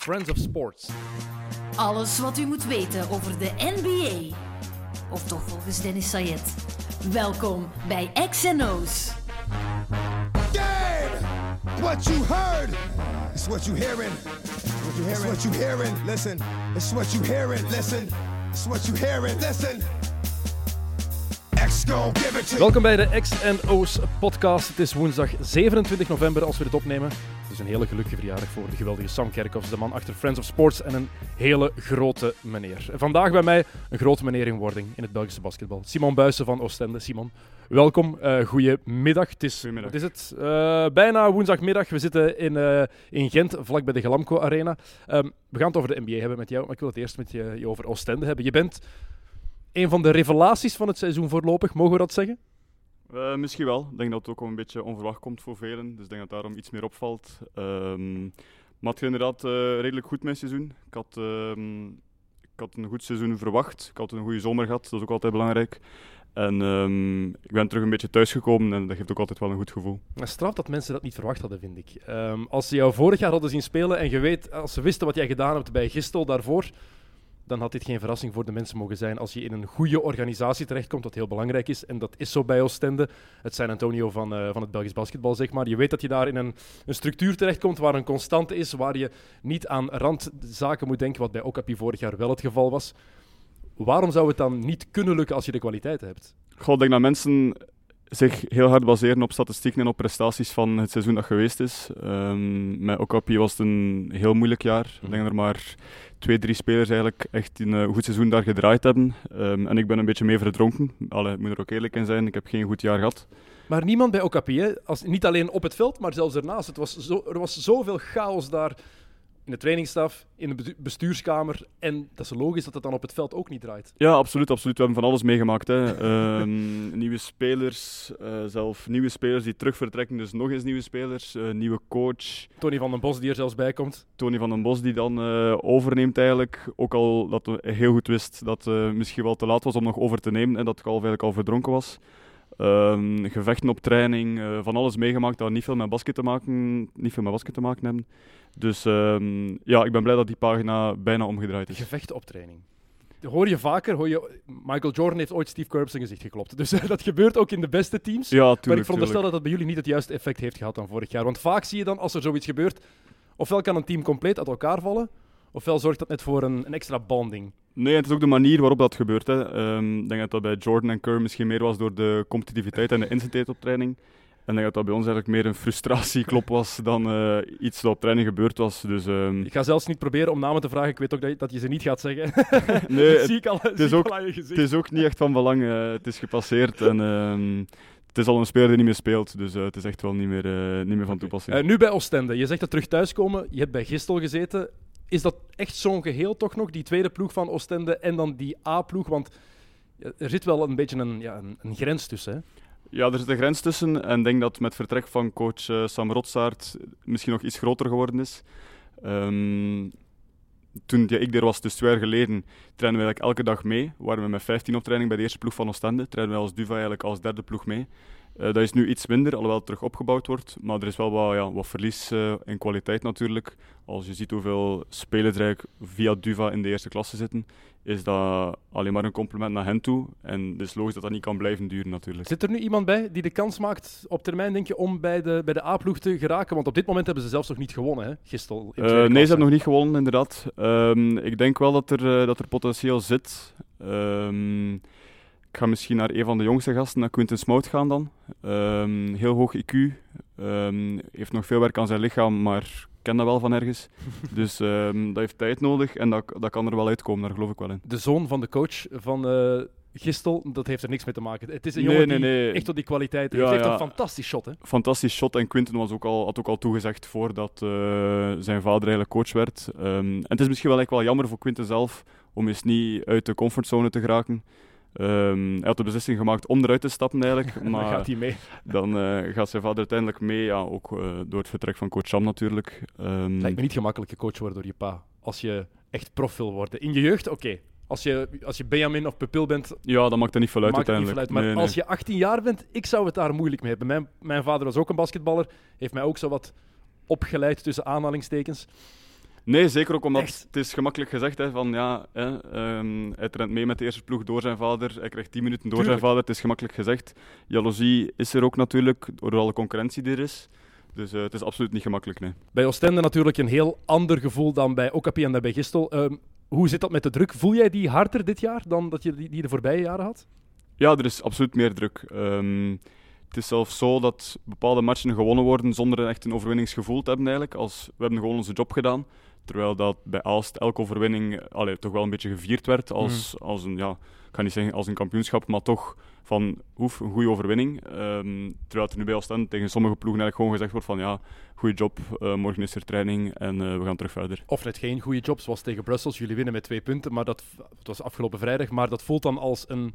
Friends of Sports. Alles wat u moet weten over de NBA. Of toch volgens Dennis Sayed. Welkom bij XNO's. Game! What you heard is what you hearing. What you hearing? It's what you hearing. Listen. It's what you hearing. Listen. It's what you hearing. Listen. X gon' give it to you. Welkom bij de X&O's podcast. Het is woensdag 27 november als we dit opnemen. Het is een hele gelukkige verjaardag voor de geweldige Sam Kerkhoffs, de man achter Friends of Sports en een hele grote meneer. En vandaag bij mij een grote meneer in wording in het Belgische basketbal. Simon Buijsen van Oostende. Simon, welkom. Uh, goedemiddag. Het is, Goedemiddag. Wat is het? Uh, bijna woensdagmiddag. We zitten in, uh, in Gent, vlak bij de Glamco Arena. Um, we gaan het over de NBA hebben met jou, maar ik wil het eerst met je, je over Oostende hebben. Je bent een van de revelaties van het seizoen voorlopig, mogen we dat zeggen? Uh, misschien wel. Ik denk dat het ook een beetje onverwacht komt voor velen. Dus ik denk dat daarom iets meer opvalt. Um, maar het ging inderdaad uh, redelijk goed mijn seizoen. Ik had, um, ik had een goed seizoen verwacht. Ik had een goede zomer gehad. Dat is ook altijd belangrijk. En um, ik ben terug een beetje thuisgekomen en dat geeft ook altijd wel een goed gevoel. Straf dat mensen dat niet verwacht hadden, vind ik. als ze jou vorig jaar hadden zien spelen en je weet, als ze wisten wat jij gedaan hebt bij Gistel daarvoor, dan had dit geen verrassing voor de mensen mogen zijn. Als je in een goede organisatie terechtkomt, wat heel belangrijk is, en dat is zo bij Oostende, het San Antonio van, uh, van het Belgisch basketbal, zeg maar. Je weet dat je daar in een, een structuur terechtkomt waar een constante is, waar je niet aan randzaken moet denken, wat bij Okapi vorig jaar wel het geval was. Waarom zou het dan niet kunnen lukken als je de kwaliteit hebt? Goh, ik denk dat mensen zich heel hard baseren op statistieken en op prestaties van het seizoen dat geweest is. Um, met Okapi was het een heel moeilijk jaar. Mm. Ik denk dat er maar twee, drie spelers eigenlijk echt een uh, goed seizoen daar gedraaid hebben. Um, en ik ben een beetje mee verdronken. Allee, ik moet er ook eerlijk in zijn, ik heb geen goed jaar gehad. Maar niemand bij Okapi, hè? Als, niet alleen op het veld, maar zelfs ernaast. Het was zo, er was zoveel chaos daar in de trainingsstaf, in de bestuurskamer. En dat is logisch dat het dan op het veld ook niet draait. Ja, absoluut. absoluut. We hebben van alles meegemaakt. Hè. um, nieuwe spelers, uh, zelf nieuwe spelers die terug vertrekken, dus nog eens nieuwe spelers. Uh, nieuwe coach. Tony van den Bos die er zelfs bij komt. Tony van den Bos die dan uh, overneemt eigenlijk. Ook al dat we heel goed wist dat het misschien wel te laat was om nog over te nemen en dat Kalf eigenlijk al verdronken was. Um, gevechten op training, uh, van alles meegemaakt dat niet veel met basket te maken, niet veel met basket te maken hebben. Dus um, ja, ik ben blij dat die pagina bijna omgedraaid is. Gevechten op training. Hoor je vaker, hoor je, Michael Jordan heeft ooit Steve Kerr zijn gezicht geklopt. Dus uh, dat gebeurt ook in de beste teams. Ja, tuurlijk, maar ik veronderstel dat dat bij jullie niet het juiste effect heeft gehad dan vorig jaar. Want vaak zie je dan, als er zoiets gebeurt, ofwel kan een team compleet uit elkaar vallen, ofwel zorgt dat net voor een, een extra bonding. Nee, het is ook de manier waarop dat gebeurt. Hè. Um, ik denk dat dat bij Jordan en Kerr misschien meer was door de competitiviteit en de intensiteit op training. En ik denk dat dat bij ons eigenlijk meer een frustratieklop was dan uh, iets dat op training gebeurd was. Dus, um... Ik ga zelfs niet proberen om namen te vragen. Ik weet ook dat je, dat je ze niet gaat zeggen. nee, zie ik al, het, is ook, het is ook niet echt van belang. Uh, het is gepasseerd en... Um, het is al een speler die niet meer speelt, dus uh, het is echt wel niet meer, niet meer van toepassing. Nu bij Oostende, je zegt dat terug thuiskomen. Je hebt bij Gistel gezeten. Is dat echt zo'n geheel toch nog, die tweede ploeg van Oostende en dan die A-ploeg? Want er zit wel een beetje een, ja, een, grens tussen, hè? Ja, er zit een grens tussen. En ik denk dat met vertrek van coach uh, Sam Rotsaert misschien nog iets groter geworden is. Um, toen ja, ik er was, dus twee jaar geleden, trainen we elke dag mee. Waren we met 15 op training bij de eerste ploeg van Oostende. Trainen we als Duva eigenlijk als derde ploeg mee. Uh, dat is nu iets minder, alhoewel het terug opgebouwd wordt. Maar er is wel wat, ja, wat verlies uh, in kwaliteit natuurlijk. Als je ziet hoeveel spelers er eigenlijk via Duva in de eerste klasse zitten, is dat alleen maar een compliment naar hen toe. En het is logisch dat dat niet kan blijven duren natuurlijk. Zit er nu iemand bij die de kans maakt op termijn, denk je, om bij de, bij de A-ploeg te geraken? Want op dit moment hebben ze zelfs nog niet gewonnen, hè? Gistel. Uh, nee, ze hebben nog niet gewonnen, inderdaad. Um, ik denk wel dat er, dat er potentieel zit. Um, ik ga misschien naar een van de jongste gasten, naar Quinten Smout gaan dan. Um, heel hoog IQ. Um, heeft nog veel werk aan zijn lichaam, maar ik ken dat wel van ergens. dus um, dat heeft tijd nodig en dat, dat kan er wel uitkomen, daar geloof ik wel in. De zoon van de coach van uh, Gistel, dat heeft er niks mee te maken. Het is een nee, jongen die nee. echt tot die kwaliteit heeft. Ja, heeft ja. een fantastisch shot, hè? Fantastisch shot en Quinten was ook al, had ook al toegezegd voordat uh, zijn vader eigenlijk coach werd. en het is misschien wel, eigenlijk wel jammer voor Quinten zelf om eens niet uit de comfortzone te geraken. Um, hij had de beslissing gemaakt om eruit te stappen eigenlijk. Maar dan gaat hij mee. Dan uh, gaat zijn vader uiteindelijk mee, ja, ook uh, door het vertrek van coach Sam natuurlijk. Um, Lijkt me niet gemakkelijk gecoacht worden door je pa. Als je echt prof wil worden. In je jeugd, oké. Okay. Als je, als je Benjamin of Pupil bent... Ja, dan maakt dat niet veel uit uiteindelijk. Niet veel uit. Maar nee, als je 18 jaar bent, ik zou het daar moeilijk mee hebben. Mijn, mijn vader was ook een basketballer. Heeft mij ook zo wat opgeleid tussen aanhalingstekens. Nee, zeker ook omdat Echt? het is gemakkelijk gezegd hè, van ja, hè, ehm, hij traint mee met de eerste ploeg door zijn vader, hij krijgt 10 minuten door Tuurlijk. zijn vader, het is gemakkelijk gezegd. Jaloezie is er ook natuurlijk, door alle concurrentie die er is. Dus eh, het is absoluut niet gemakkelijk, nee. Bij Oostende natuurlijk een heel ander gevoel dan bij Okapi en dan bij Gistel. Ehm, hoe zit dat met de druk? Voel jij die harder dit jaar dan dat je die, die de voorbije jaren had? Ja, er is absoluut meer druk. Ehm, het is zelfs zo dat bepaalde matchen gewonnen worden zonder echt een overwinningsgevoel te hebben eigenlijk. Als, we hebben gewoon onze job gedaan. Terwijl dat bij Aalst elke overwinning allee, toch wel een beetje gevierd werd als, als een, ja, ik ga niet zeggen als een kampioenschap, maar toch van oef, een goede overwinning. Ehm, terwijl er nu bij Oostende tegen sommige ploegen eigenlijk gewoon gezegd wordt van ja, goede job, eh, morgen is er training en eh, we gaan terug verder. Of net geen goede job, zoals tegen Brussels. Jullie winnen met twee punten, maar dat was afgelopen vrijdag. Maar dat voelt dan als een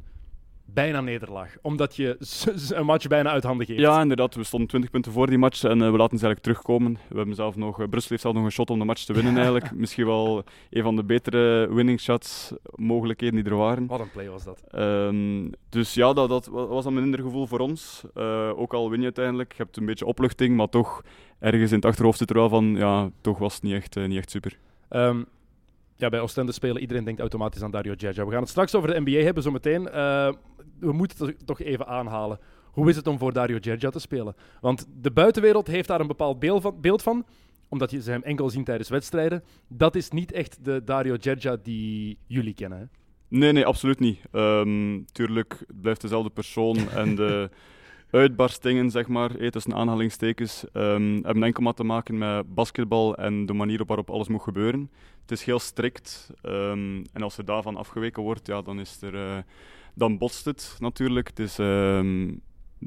bijna nederlaag. Omdat je een match bijna uit handen geeft. Ja, inderdaad. We stonden 20 punten voor die match en eh, we laten ze eigenlijk terugkomen. We hebben zelf nog, eh, Brussel heeft zelf nog een shot om de match te winnen eigenlijk. Misschien wel een van de betere winning shots mogelijkheden die er waren. Wat een play was dat. Ehm, dus ja, dat, dat wa- was dan een minder gevoel voor ons. Eh, ook al win je uiteindelijk, je hebt een beetje opluchting, maar toch ergens in het achterhoofd zit er wel van, ja, toch was het niet echt, niet echt super. Ehm, ja, bij Oostende spelen, iedereen denkt automatisch aan Dario Djadja. We gaan het straks over de NBA hebben, zometeen. We moeten het toch even aanhalen. Hoe is het om voor Dario Djadja te spelen? Want de buitenwereld heeft daar een bepaald beeld van, beeld van omdat je ze hem enkel zien tijdens wedstrijden. Dat is niet echt de Dario Djadja die jullie kennen. Hè? Nee, nee, absoluut niet. Ehm, tuurlijk, het blijft dezelfde persoon en de uitbarstingen, zeg maar, eh, tussen aanhalingstekens, ehm, hebben enkel maar te maken met basketbal en de manier op waarop alles moet gebeuren. Het is heel strikt ehm, en als er daarvan afgeweken wordt, ja, dan, is er, eh, dan botst het natuurlijk. Het is ehm,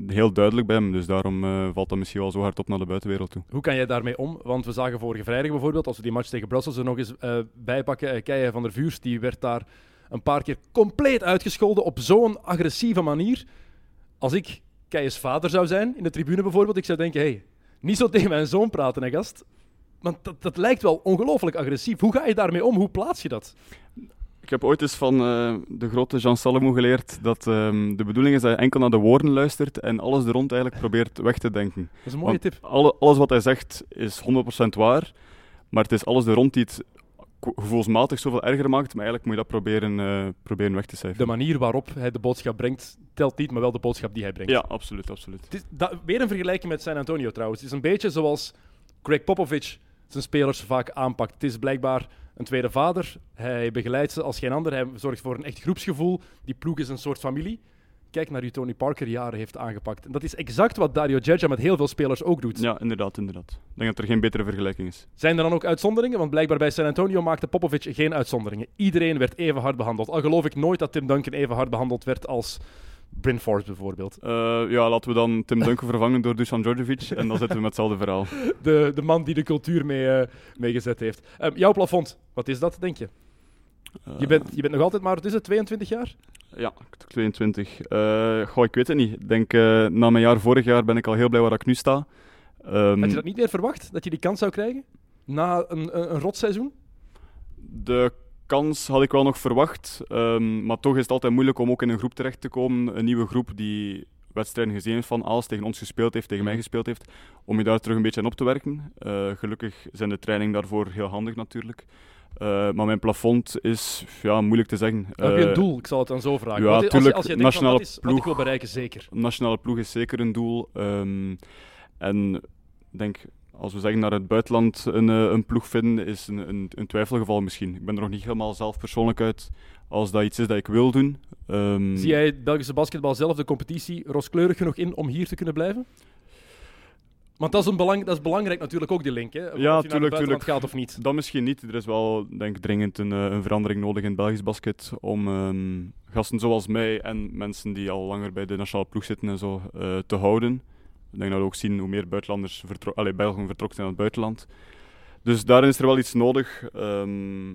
heel duidelijk bij hem, dus daarom eh, valt dat misschien wel zo hard op naar de buitenwereld toe. Hoe kan jij daarmee om? Want we zagen vorige vrijdag bijvoorbeeld, als we die match tegen Brussels er nog eens eh, bijpakken, uh, Keijer van der Vuurs, die werd daar een paar keer compleet uitgescholden op zo'n agressieve manier. Als ik Keijes vader zou zijn, in de tribune bijvoorbeeld, ik zou denken, hey, niet zo tegen mijn zoon praten, hè, gast. Want dat, dat lijkt wel ongelooflijk agressief. Hoe ga je daarmee om? Hoe plaats je dat? Ik heb ooit eens van eh, de grote Jean Salomon geleerd dat ehm, de bedoeling is dat je enkel naar de woorden luistert en alles er rond eigenlijk probeert weg te denken. Dat is een mooie Want tip. alle- alles wat hij zegt is 100% waar, maar het is alles er rond die het gevoelsmatig zoveel erger maakt, maar eigenlijk moet je dat proberen, eh, proberen weg te De cijferen. manier waarop hij de boodschap brengt, telt niet, maar wel de boodschap die hij brengt. Ja, absoluut, absoluut. Het is dat, weer een vergelijking met San Antonio trouwens. Het is een beetje zoals Greg Popovich zijn spelers vaak aanpakt. Het is blijkbaar een tweede vader. Hij begeleidt ze als geen ander. Hij zorgt voor een echt groepsgevoel. Die ploeg is een soort familie. Kijk naar hoe Tony Parker jaren heeft aangepakt. En dat is exact wat Dario Djadja met heel veel spelers ook doet. Ja, inderdaad, inderdaad. Ik denk dat er geen betere vergelijking is. Zijn er dan ook uitzonderingen? Want blijkbaar bij San Antonio maakte Popovich geen uitzonderingen. Iedereen werd even hard behandeld. Al geloof ik nooit dat Tim Duncan even hard behandeld werd als Bryn Forbes bijvoorbeeld. Eh, ja, laten we dan Tim Duncan vervangen door Dusan Djordjevic en dan zitten we met hetzelfde verhaal. de, de man die de cultuur mee, eh, meegezet heeft. Ehm, jouw plafond, wat is dat, denk je? Je bent, je bent nog altijd maar, wat is het, 22 jaar? Ja, 22. Eh goh, ik weet het niet. Ik denk, eh, na mijn jaar vorig jaar ben ik al heel blij waar ik nu sta. Ehm, Had je dat niet meer verwacht, dat je die kans zou krijgen? Na een, een, een rotseizoen? De kans had ik wel nog verwacht, ehm, maar toch is het altijd moeilijk om ook in een groep terecht te komen. Een nieuwe groep die wedstrijden gezien heeft van alles tegen ons gespeeld heeft, tegen mij gespeeld heeft, om je daar terug een beetje aan op te werken. Eh, gelukkig zijn de training daarvoor heel handig natuurlijk. Eh, maar mijn plafond is ja, moeilijk te zeggen. Heb je Eh, een doel? Ik zal het dan zo vragen. ja, is- als, je, als je denkt van, nationale wat ik wil ploeg. bereiken, zeker. Een nationale ploeg is zeker een doel. Ehm, en ik denk, als we zeggen naar het buitenland een, eh, een ploeg vinden, is een, een, een twijfelgeval misschien. Ik ben er nog niet helemaal zelf persoonlijk uit als dat iets is dat ik wil doen. Ehm, Zie jij het Belgische basketbal zelf, de competitie, rooskleurig genoeg in om hier te kunnen blijven? Want dat is, een belang, dat is belangrijk natuurlijk ook, die link. Hè? Of naar het tuurlijk, gaat of niet. Dat misschien niet. Er is wel denk ik, dringend een, eh, een verandering nodig in Belgisch basket om ehm, gasten zoals mij en mensen die al langer bij de nationale ploeg zitten en zo eh, te houden. Ik denk dat we ook zien hoe meer buitenlanders Belgen vertrokken zijn naar het buitenland. Dus daarin is er wel iets nodig. Ehm,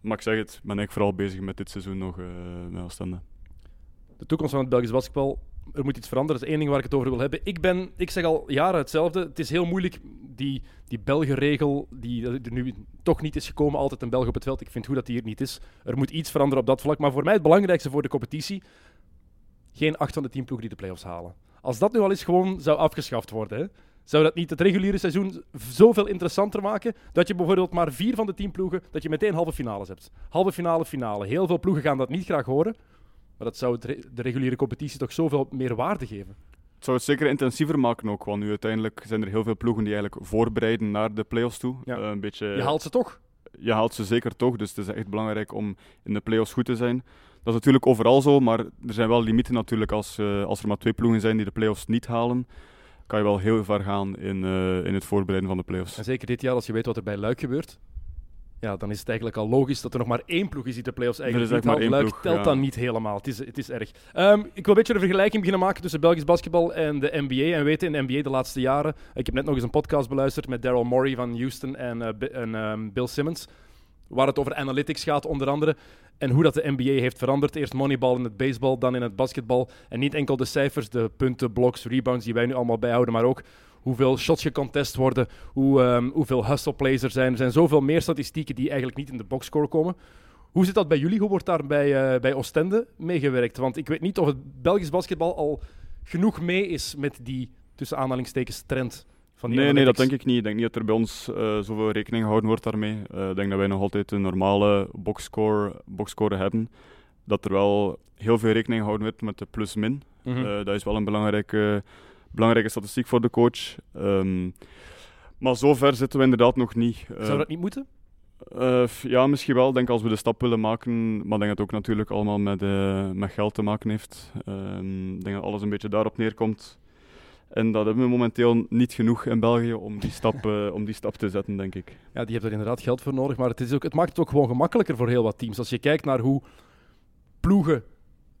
maar ik zeg het, ik ben eigenlijk vooral bezig met dit seizoen nog eh met Oostende. de toekomst van het Belgisch basketbal, er moet iets veranderen. Dat is één ding waar ik het over wil hebben. Ik, ben, ik zeg al jaren hetzelfde. Het is heel moeilijk, die, die Belgenregel, die er nu toch niet is gekomen, altijd een Belg op het veld. Ik vind goed dat die hier niet is. Er moet iets veranderen op dat vlak. Maar voor mij het belangrijkste voor de competitie, geen 8 van de 10 ploegen die de play-offs halen. Als dat nu al eens gewoon zou afgeschaft worden, hè. Zou dat niet het reguliere seizoen zoveel interessanter maken dat je bijvoorbeeld maar vier van de tien ploegen, dat je meteen halve finales hebt? Halve finale, finale. Heel veel ploegen gaan dat niet graag horen, maar dat zou de reguliere competitie toch zoveel meer waarde geven. Het zou het zeker intensiever maken ook, want nu uiteindelijk zijn er heel veel ploegen die eigenlijk voorbereiden naar de play-offs toe. Ja. Eh, een beetje, Je haalt ze toch? je haalt ze zeker toch, dus het is echt belangrijk om in de play-offs goed te zijn. Dat is natuurlijk overal zo, maar er zijn wel limieten natuurlijk. Als, eh, als er maar twee ploegen zijn die de play-offs niet halen, kan je wel heel ver gaan in, eh, in het voorbereiden van de play-offs. En zeker dit jaar, als je weet wat er bij Luik gebeurt, ja, dan is het eigenlijk al logisch dat er nog maar één ploeg is die de play-offs eigenlijk niet haalt. Luik ploeg, telt ja. dan niet helemaal. Het is, het is erg. Ehm, ik wil een beetje een vergelijking beginnen maken tussen Belgisch basketbal en de NBA. En we weten in de NBA de laatste jaren, ik heb net nog eens een podcast beluisterd met Daryl Morey van Houston en, eh, en ehm, Bill Simmons, waar het over analytics gaat onder andere. En hoe dat de NBA heeft veranderd. Eerst moneyball in het baseball, dan in het basketbal. En niet enkel de cijfers, de punten, blocks, rebounds die wij nu allemaal bijhouden, maar ook hoeveel shots gecontest worden, hoe, ehm, hoeveel hustle plays er zijn. Er zijn zoveel meer statistieken die eigenlijk niet in de boxscore komen. Hoe zit dat bij jullie? Hoe wordt daar bij, eh, bij Oostende meegewerkt? Want ik weet niet of het Belgisch basketbal al genoeg mee is met die, tussen aanhalingstekens, trend van die Nee, nee, dat denk ik niet. Ik denk niet dat er bij ons eh, zoveel rekening gehouden wordt daarmee. Eh, ik denk dat wij nog altijd een normale boxscore, boxscore hebben. Dat er wel heel veel rekening gehouden wordt met de plus-min. Mhm. Eh, dat is wel een belangrijke, belangrijke statistiek voor de coach. Ehm, maar zover zitten we inderdaad nog niet. Zou dat niet moeten? ja, misschien wel. Ik denk als we de stap willen maken. Maar ik denk dat het ook natuurlijk allemaal met, met geld te maken heeft. Ehm, ik denk dat alles een beetje daarop neerkomt. En dat hebben we momenteel niet genoeg in België om die stap, eh, om die stap te zetten, denk ik. Ja, die hebben er inderdaad geld voor nodig. Maar het, is ook, het maakt het ook gewoon gemakkelijker voor heel wat teams. Als je kijkt naar hoe ploegen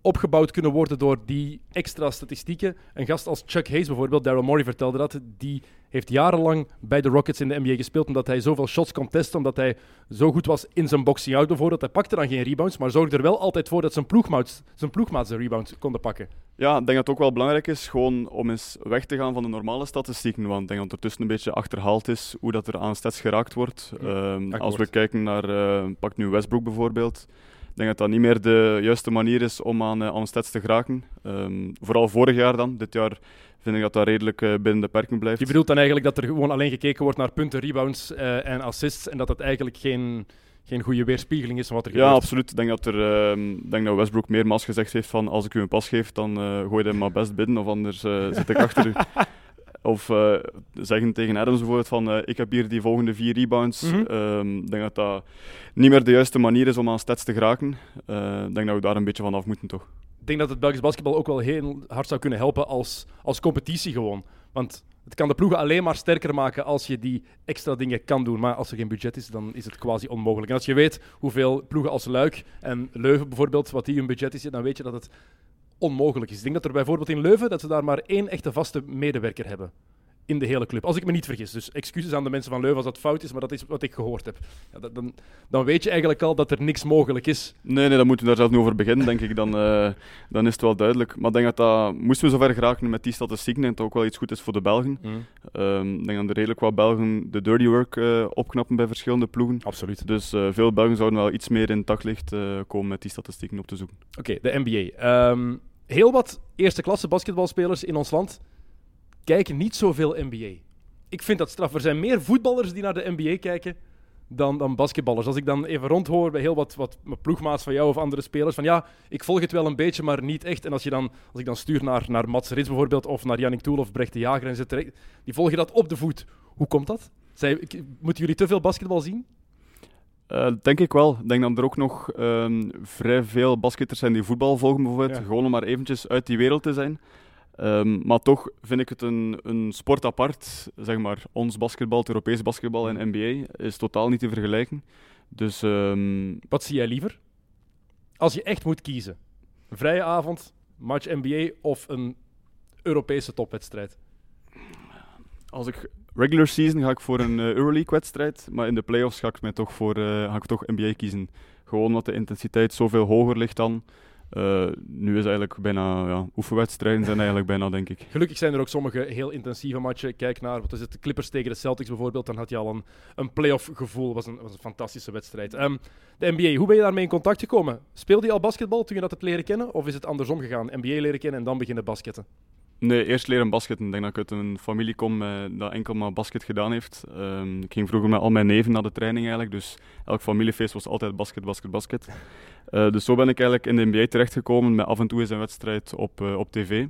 opgebouwd kunnen worden door die extra statistieken. Een gast als Chuck Hayes bijvoorbeeld, Daryl Morey vertelde dat, die heeft jarenlang bij de Rockets in de NBA gespeeld omdat hij zoveel shots kon testen, omdat hij zo goed was in zijn boxing-out bijvoorbeeld. Hij pakte dan geen rebounds, maar zorgde er wel altijd voor dat zijn ploegmaats, zijn ploegmaats de rebounds konden pakken. Ja, ik denk dat het ook wel belangrijk is gewoon om eens weg te gaan van de normale statistieken. Want ik denk dat er tussen een beetje achterhaald is hoe dat er aan stats geraakt wordt. Ja, Ehm, als we kijken naar, eh, pak nu Westbrook bijvoorbeeld. Ik denk dat dat niet meer de juiste manier is om aan, eh, aan stats te geraken. Ehm, vooral vorig jaar dan. Dit jaar vind ik dat dat redelijk eh, binnen de perken blijft. Je bedoelt dan eigenlijk dat er gewoon alleen gekeken wordt naar punten, rebounds eh, en assists en dat het eigenlijk geen, geen goede weerspiegeling is van wat er Ja, gebeurt. absoluut. Ik denk dat, er, ehm, denk dat Westbrook meermaals gezegd heeft van als ik u een pas geef, dan eh gooi je hem maar best binnen of anders zit ik achter u. Of zeggen tegen Adams bijvoorbeeld van ik heb hier die volgende vier rebounds. Mhm. Ehm, Ik denk dat dat niet meer de juiste manier is om aan stats te geraken. Ik denk dat we daar een beetje van af moeten toch. Ik denk dat het Belgisch basketbal ook wel heel hard zou kunnen helpen als, als competitie gewoon. Want het kan de ploegen alleen maar sterker maken als je die extra dingen kan doen. Maar als er geen budget is, dan is het quasi onmogelijk. En als je weet hoeveel ploegen als Luik en Leuven bijvoorbeeld, wat die hun budget is, dan weet je dat het onmogelijk is. Ik denk dat er bijvoorbeeld in Leuven, dat ze daar maar één echte vaste medewerker hebben. In de hele club. Als ik me niet vergis. Dus excuses aan de mensen van Leuven als dat fout is, maar dat is wat ik gehoord heb. Ja, dat- dan, dan weet je eigenlijk al dat er niks mogelijk is. Nee, nee, dan moeten we daar zelf niet over beginnen, denk ik. Dan, eh, dan is het wel duidelijk. Maar ik denk dat dat, moesten we zover geraken met die statistieken, denk dat ook wel iets goed is voor de Belgen. Ehm, ik denk dat er redelijk wat Belgen de dirty work eh, opknappen bij verschillende ploegen. Absoluut. Dus eh, veel Belgen zouden wel iets meer in het daglicht komen met die statistieken op te zoeken. Oké, de NBA. Ehm, heel wat eerste klasse basketbalspelers in ons land kijken niet zoveel NBA. Ik vind dat straf. Er zijn meer voetballers die naar de NBA kijken dan, dan basketballers. Als ik dan even rondhoor bij heel wat, wat mijn ploegmaats van jou of andere spelers, van ja, ik volg het wel een beetje, maar niet echt. En als, je dan, als ik dan stuur naar, naar Mats Rits bijvoorbeeld, of naar Jannik Toel of Brecht de Jager, en ze direct- die volgen dat op de voet. Hoe komt dat? Zij, ik- moeten jullie te veel basketbal zien? Eh, denk ik wel. Ik denk dat er ook nog ehm, vrij veel basketters zijn die voetbal volgen, bijvoorbeeld. Ja. Gewoon om maar eventjes uit die wereld te zijn. Ehm, maar toch vind ik het een, een sport apart. Zeg maar, ons basketbal, het Europees basketbal en NBA is totaal niet te vergelijken. Dus ehm, Wat zie jij liever? Als je echt moet kiezen. Een vrije avond, match NBA of een Europese topwedstrijd? als ik regular season ga ik voor een eh, Euroleague-wedstrijd, maar in de playoffs ga ik, mij toch voor, eh, ga ik toch NBA kiezen. Gewoon omdat de intensiteit zoveel hoger ligt dan. Eh, nu is eigenlijk bijna, ja, oefenwedstrijden zijn eigenlijk bijna, denk ik. Gelukkig zijn er ook sommige heel intensieve matchen. Kijk naar, wat is het, de Clippers tegen de Celtics bijvoorbeeld. Dan had je al een, een playoff gevoel. was een, was een fantastische wedstrijd. Ehm, de NBA, hoe ben je daarmee in contact gekomen? Speelde je al basketbal toen je dat hebt leren kennen? Of is het andersom gegaan? NBA leren kennen en dan beginnen basketten? Nee, eerst leren basketten. Ik denk dat ik uit een familie kom eh, dat enkel maar basket gedaan heeft. Ehm, ik ging vroeger met al mijn neven naar de training eigenlijk, dus elk familiefeest was altijd basket, basket, basket. Eh, dus zo ben ik eigenlijk in de NBA terechtgekomen met af en toe eens een wedstrijd op, eh, op tv.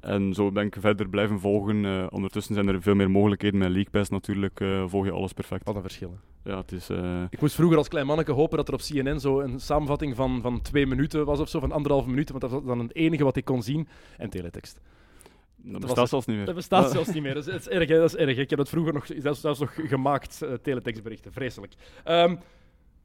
En zo ben ik verder blijven volgen. Eh, ondertussen zijn er veel meer mogelijkheden met League Pass natuurlijk. volg je alles perfect. Wat een verschil. hè. Ja, het is... Ik moest vroeger als klein manneke hopen dat er op CNN zo een samenvatting van, van twee minuten was of zo, van anderhalve minuut, want dat was dan het enige wat ik kon zien. En teletext. Dat bestaat zelfs niet meer. Dat bestaat zelfs niet meer. Dat is, dat is erg, hè? dat is erg. Ik heb dat vroeger nog, zelfs, zelfs nog gemaakt, eh, teletextberichten. Vreselijk. Ehm,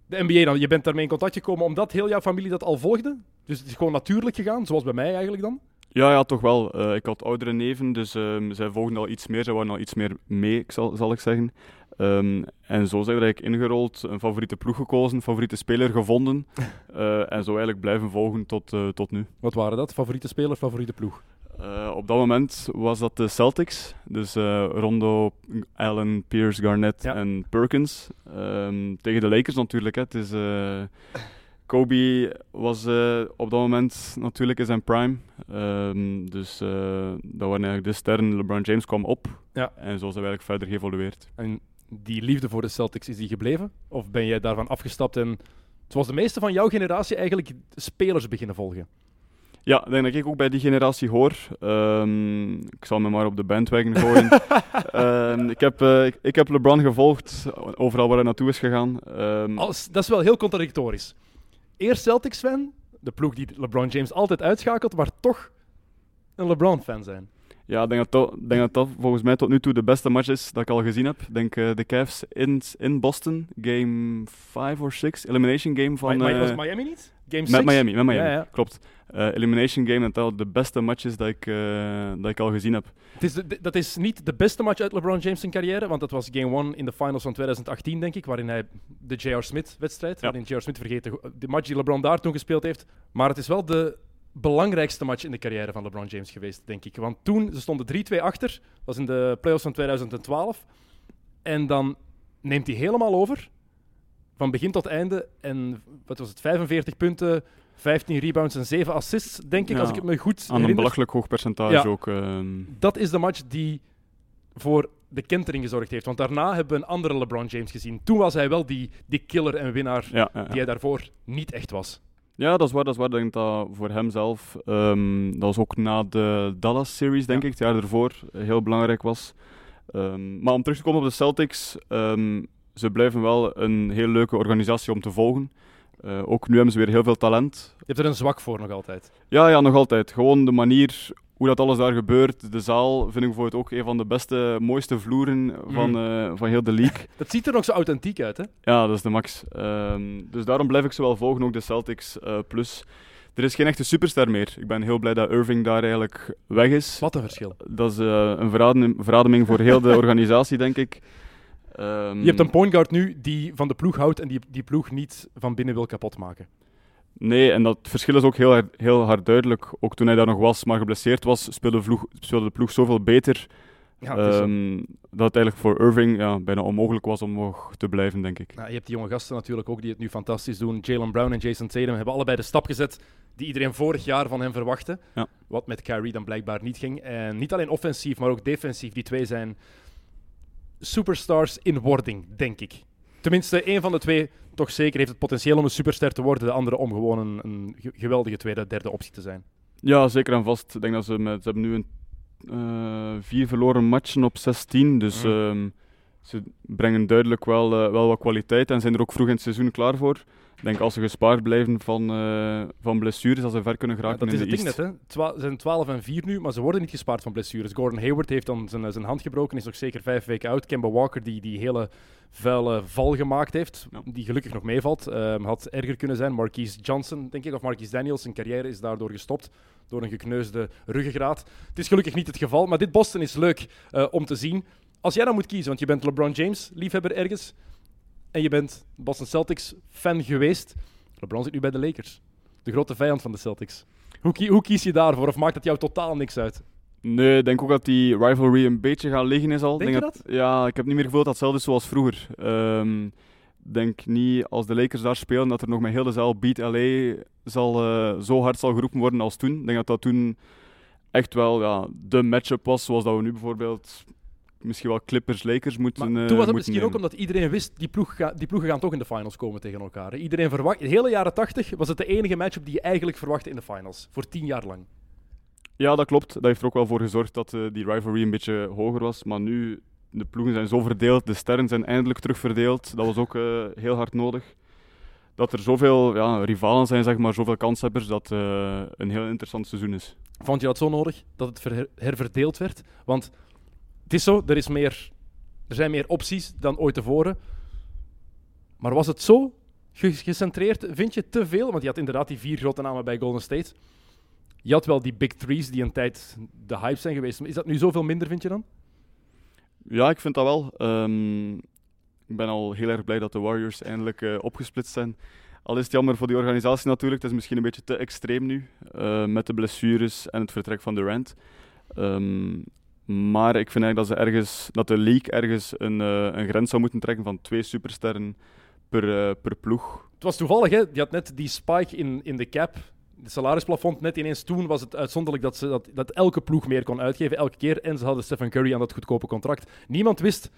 de NBA dan, je bent daarmee in contact gekomen omdat heel jouw familie dat al volgde? Dus het is gewoon natuurlijk gegaan, zoals bij mij eigenlijk dan? Ja, ja, toch wel. Eh, ik had oudere neven, dus ehm, zij volgden al iets meer. Zij waren al iets meer mee, ik zal, zal ik zeggen. Ehm, en zo zijn we eigenlijk ingerold, een favoriete ploeg gekozen, favoriete speler gevonden. Eh, en zo eigenlijk blijven volgen tot, tot nu. Wat waren dat? Favoriete speler, favoriete ploeg? Eh, op dat moment was dat de Celtics. Dus eh, Rondo, Allen, Pierce, Garnett Ja. en Perkins. Ehm, tegen de Lakers natuurlijk. Hè. Het is, eh, Kobe was op dat moment natuurlijk in zijn prime. Ehm, dus dat waren eigenlijk de sterren. LeBron James kwam op. Ja. En zo zijn we eigenlijk verder geëvolueerd. En die liefde voor de Celtics, is die gebleven? Of ben jij daarvan afgestapt en, zoals de meeste van jouw generatie, eigenlijk spelers beginnen volgen? Ja, ik denk dat ik ook bij die generatie hoor. Ehm, ik zal me maar op de bandwagon gooien. Ehm, ik, heb, eh, ik, ik heb LeBron gevolgd, overal waar hij naartoe is gegaan. Ehm, Als, dat is wel heel contradictorisch. Eerst Celtics-fan, de ploeg die LeBron James altijd uitschakelt, maar toch een LeBron-fan zijn. Ja, ik denk dat, denk dat dat volgens mij tot nu toe de beste match is dat ik al gezien heb. Ik denk eh, de Cavs in, in Boston, game 5 of 6, elimination game van... Maar, eh, was Miami niet? Game met 6? Miami, met Miami, Ja, ja. klopt. Eh, elimination game, dat dat de beste match is dat ik, eh, dat ik al gezien heb. Het is de- dat is niet de beste match uit LeBron James' carrière, want dat was Game 1 in de finals van 2018, denk ik, waarin hij de J.R. Smith-wedstrijd, Ja. waarin J.R. Smith vergeten, de match die LeBron daar toen gespeeld heeft. Maar het is wel de belangrijkste match in de carrière van LeBron James geweest, denk ik. Want toen, ze stonden 3-2 achter, dat was in de playoffs van 2012. En dan neemt hij helemaal over, van begin tot einde. En wat was het, 45 punten, 15 rebounds en 7 assists, denk ik, Ja, als ik het me goed Aan een herinner. belachelijk hoog percentage Ja. ook. ehm. dat is de match die voor de kentering gezorgd heeft. Want daarna hebben we een andere LeBron James gezien. Toen was hij wel die, die killer en winnaar ja, die hij daarvoor niet echt was. Ja, dat is waar. Dat is waar. Ik denk dat voor hem zelf, ehm, dat was ook na de Dallas-series, denk ik, het jaar ervoor, heel belangrijk was. Ehm, maar om terug te komen op de Celtics, ze blijven wel een heel leuke organisatie om te volgen. Eh, ook nu hebben ze weer heel veel talent. Je hebt er een zwak voor nog altijd. Ja, ja, nog altijd. Gewoon de manier hoe dat alles daar gebeurt. De zaal vind ik bijvoorbeeld ook een van de beste, mooiste vloeren van, Mm. eh, van heel de league. Dat ziet er nog zo authentiek uit, hè? Ja, dat is de max. Ehm, dus daarom blijf ik ze wel volgen, ook de Celtics. eh, plus, er is geen echte superster meer. Ik ben heel blij dat Irving daar eigenlijk weg is. Wat een verschil. Dat is een veradem- verademing voor heel de organisatie, denk ik. Ehm, Je hebt een point guard nu die van de ploeg houdt en die die ploeg niet van binnen wil kapotmaken. Nee, en dat verschil is ook heel, hard- heel hard duidelijk. Ook toen hij daar nog was, maar geblesseerd was, speelde de ploeg, speelde de ploeg zoveel beter. Ja, het ehm, dat het eigenlijk voor Irving ja, bijna onmogelijk was om nog te blijven, denk ik. Nou, je hebt die jonge gasten natuurlijk ook die het nu fantastisch doen. Jalen Brown en Jason Tatum hebben allebei de stap gezet die iedereen vorig jaar van hen verwachtte. Ja. Wat met Kyrie dan blijkbaar niet ging. En niet alleen offensief, maar ook defensief. Die twee zijn superstars in wording, denk ik. Tenminste, één van de twee toch zeker heeft het potentieel om een superster te worden. De andere om gewoon een, een ge- geweldige tweede, derde optie te zijn. Ja, zeker en vast. Ik denk dat ze, met, ze hebben nu een, eh, vier verloren matchen op 16. Dus Mhm. ehm, ze brengen duidelijk wel, eh, wel wat kwaliteit en zijn er ook vroeg in het seizoen klaar voor. Ik denk als ze gespaard blijven van, eh, van blessures, dat ze ver kunnen Ja, geraken is in het de ding net, hè. Twa- ze zijn 12 en 4 nu, maar ze worden niet gespaard van blessures. Gordon Hayward heeft dan zijn, zijn hand gebroken, is nog zeker vijf weken oud. Kemba Walker, die die hele vuile val gemaakt heeft, Ja. die gelukkig nog meevalt, ehm, had erger kunnen zijn. Marquise Johnson, denk ik, of Marquise Daniels, zijn carrière is daardoor gestopt door een gekneusde ruggengraat. Het is gelukkig niet het geval, maar dit Boston is leuk eh, om te zien. Als jij dan moet kiezen, want je bent LeBron James liefhebber ergens en je bent Boston Celtics fan geweest. LeBron zit nu bij de Lakers, de grote vijand van de Celtics. Hoe, hoe kies je daarvoor? Of maakt het jou totaal niks uit? Nee, ik denk ook dat die rivalry een beetje gaan liggen is al. Denk je dat? Ja, ik heb niet meer gevoeld dat het hetzelfde is zoals vroeger. Ik denk niet als de Lakers daar spelen dat er nog met heel de zaal Beat LA zal, eh, zo hard zal geroepen worden als toen. Ik denk dat dat toen echt wel ja, de matchup was, zoals dat we nu bijvoorbeeld misschien wel Clippers-Lakers moeten Maar eh, toen was het moeten misschien ook omdat iedereen wist, die, ploeg ga- die ploegen gaan toch in de finals komen tegen elkaar. Iedereen verwacht, de hele jaren 80 was het de enige matchup die je eigenlijk verwachtte in de finals. Voor tien jaar lang. Ja, dat klopt. Dat heeft er ook wel voor gezorgd dat eh, die rivalry een beetje hoger was. Maar nu, de ploegen zijn zo verdeeld, de sterren zijn eindelijk terug verdeeld. Dat was ook eh, heel hard nodig. Dat er zoveel ja, rivalen zijn, zeg maar, zoveel kanshebbers, dat eh, een heel interessant seizoen is. Vond je dat zo nodig, dat het ver- herverdeeld werd? Want het is zo, er, is meer, er zijn meer opties dan ooit tevoren. Maar was het zo ge- gecentreerd, vind je, te veel? Want je had inderdaad die vier grote namen bij Golden State. Je had wel die big threes die een tijd de hype zijn geweest. Is dat nu zoveel minder, vind je dan? Ja, ik vind dat wel. Ehm, ik ben al heel erg blij dat de Warriors eindelijk eh, opgesplitst zijn. Al is het jammer voor die organisatie natuurlijk. Het is misschien een beetje te extreem nu. eh, met de blessures en het vertrek van Durant. Ehm, maar ik vind eigenlijk dat, ze ergens, dat de league ergens een, eh, een grens zou moeten trekken van twee supersterren per, eh, per ploeg. Het was toevallig, hè? Je had net die spike in, in de cap. Het salarisplafond net ineens toen was het uitzonderlijk dat, ze, dat, dat elke ploeg meer kon uitgeven, elke keer. En ze hadden Stephen Curry aan dat goedkope contract. Niemand wist,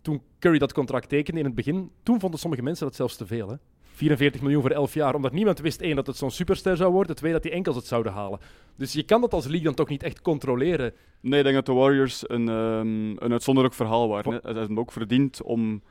toen Curry dat contract tekende in het begin, toen vonden sommige mensen dat zelfs te veel. Hè? 44 miljoen voor 11 jaar, omdat niemand wist, één, dat het zo'n superster zou worden, twee, dat die enkels het zouden halen. Dus je kan dat als league dan toch niet echt controleren. Nee, ik denk dat de Warriors een, ehm, een uitzonderlijk verhaal waren. Ze hebben ook verdiend om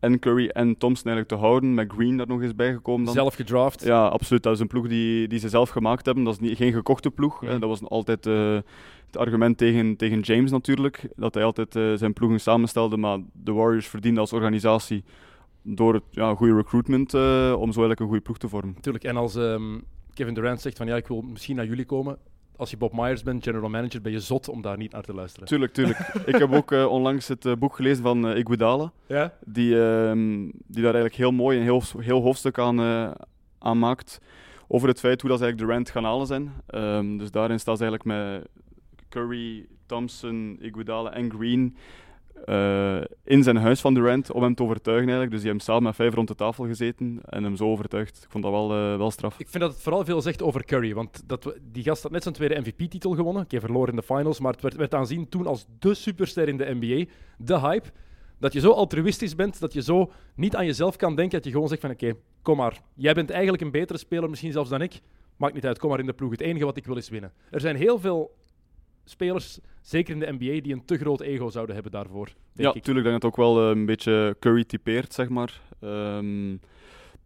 en Curry en Thompson eigenlijk te houden. Met Green daar nog eens bijgekomen dan. Zelf gedraft. Ja, absoluut. Dat is een ploeg die, die ze zelf gemaakt hebben. Dat is niet, geen gekochte ploeg. Mhm. Dat was altijd eh, het argument tegen, tegen James natuurlijk. Dat hij altijd eh, zijn ploegen samenstelde. Maar de Warriors verdienden als organisatie door het ja, goede recruitment eh, om zo eigenlijk een goede ploeg te vormen. Natuurlijk. En als ehm, Kevin Durant zegt van ja, ik wil misschien naar jullie komen. Als je Bob Myers bent, general manager, ben je zot om daar niet naar te luisteren. Tuurlijk, tuurlijk. Ik heb ook eh, onlangs het eh, boek gelezen van Iguodala. Ja? die, ehm, die daar eigenlijk heel mooi een heel, heel hoofdstuk aan, aan maakt. Over het feit hoe dat ze eigenlijk Durant gaan halen zijn. Ehm, dus daarin staat ze eigenlijk met Curry, Thompson, Iguodala en Green eh, in zijn huis van Durant om hem te overtuigen eigenlijk. Dus die hebben samen met vijf rond de tafel gezeten en hem zo overtuigd. Ik vond dat wel, eh, wel straf. Ik vind dat het vooral veel zegt over Curry. Want dat die gast had net zijn tweede MVP-titel gewonnen. Oké, verloren in de finals. Maar het werd, werd aanzien toen als de superster in de NBA. De hype. Dat je zo altruïstisch bent. Dat je zo niet aan jezelf kan denken. Dat je gewoon zegt van oké, kom maar. Jij bent eigenlijk een betere speler misschien zelfs dan ik. Maakt niet uit, kom maar in de ploeg. Het enige wat ik wil is winnen. Er zijn heel veel spelers, zeker in de NBA, die een te groot ego zouden hebben daarvoor. Ja, ik. tuurlijk denk ik dat het ook wel eh, een beetje Curry typeert, zeg maar. Ehm,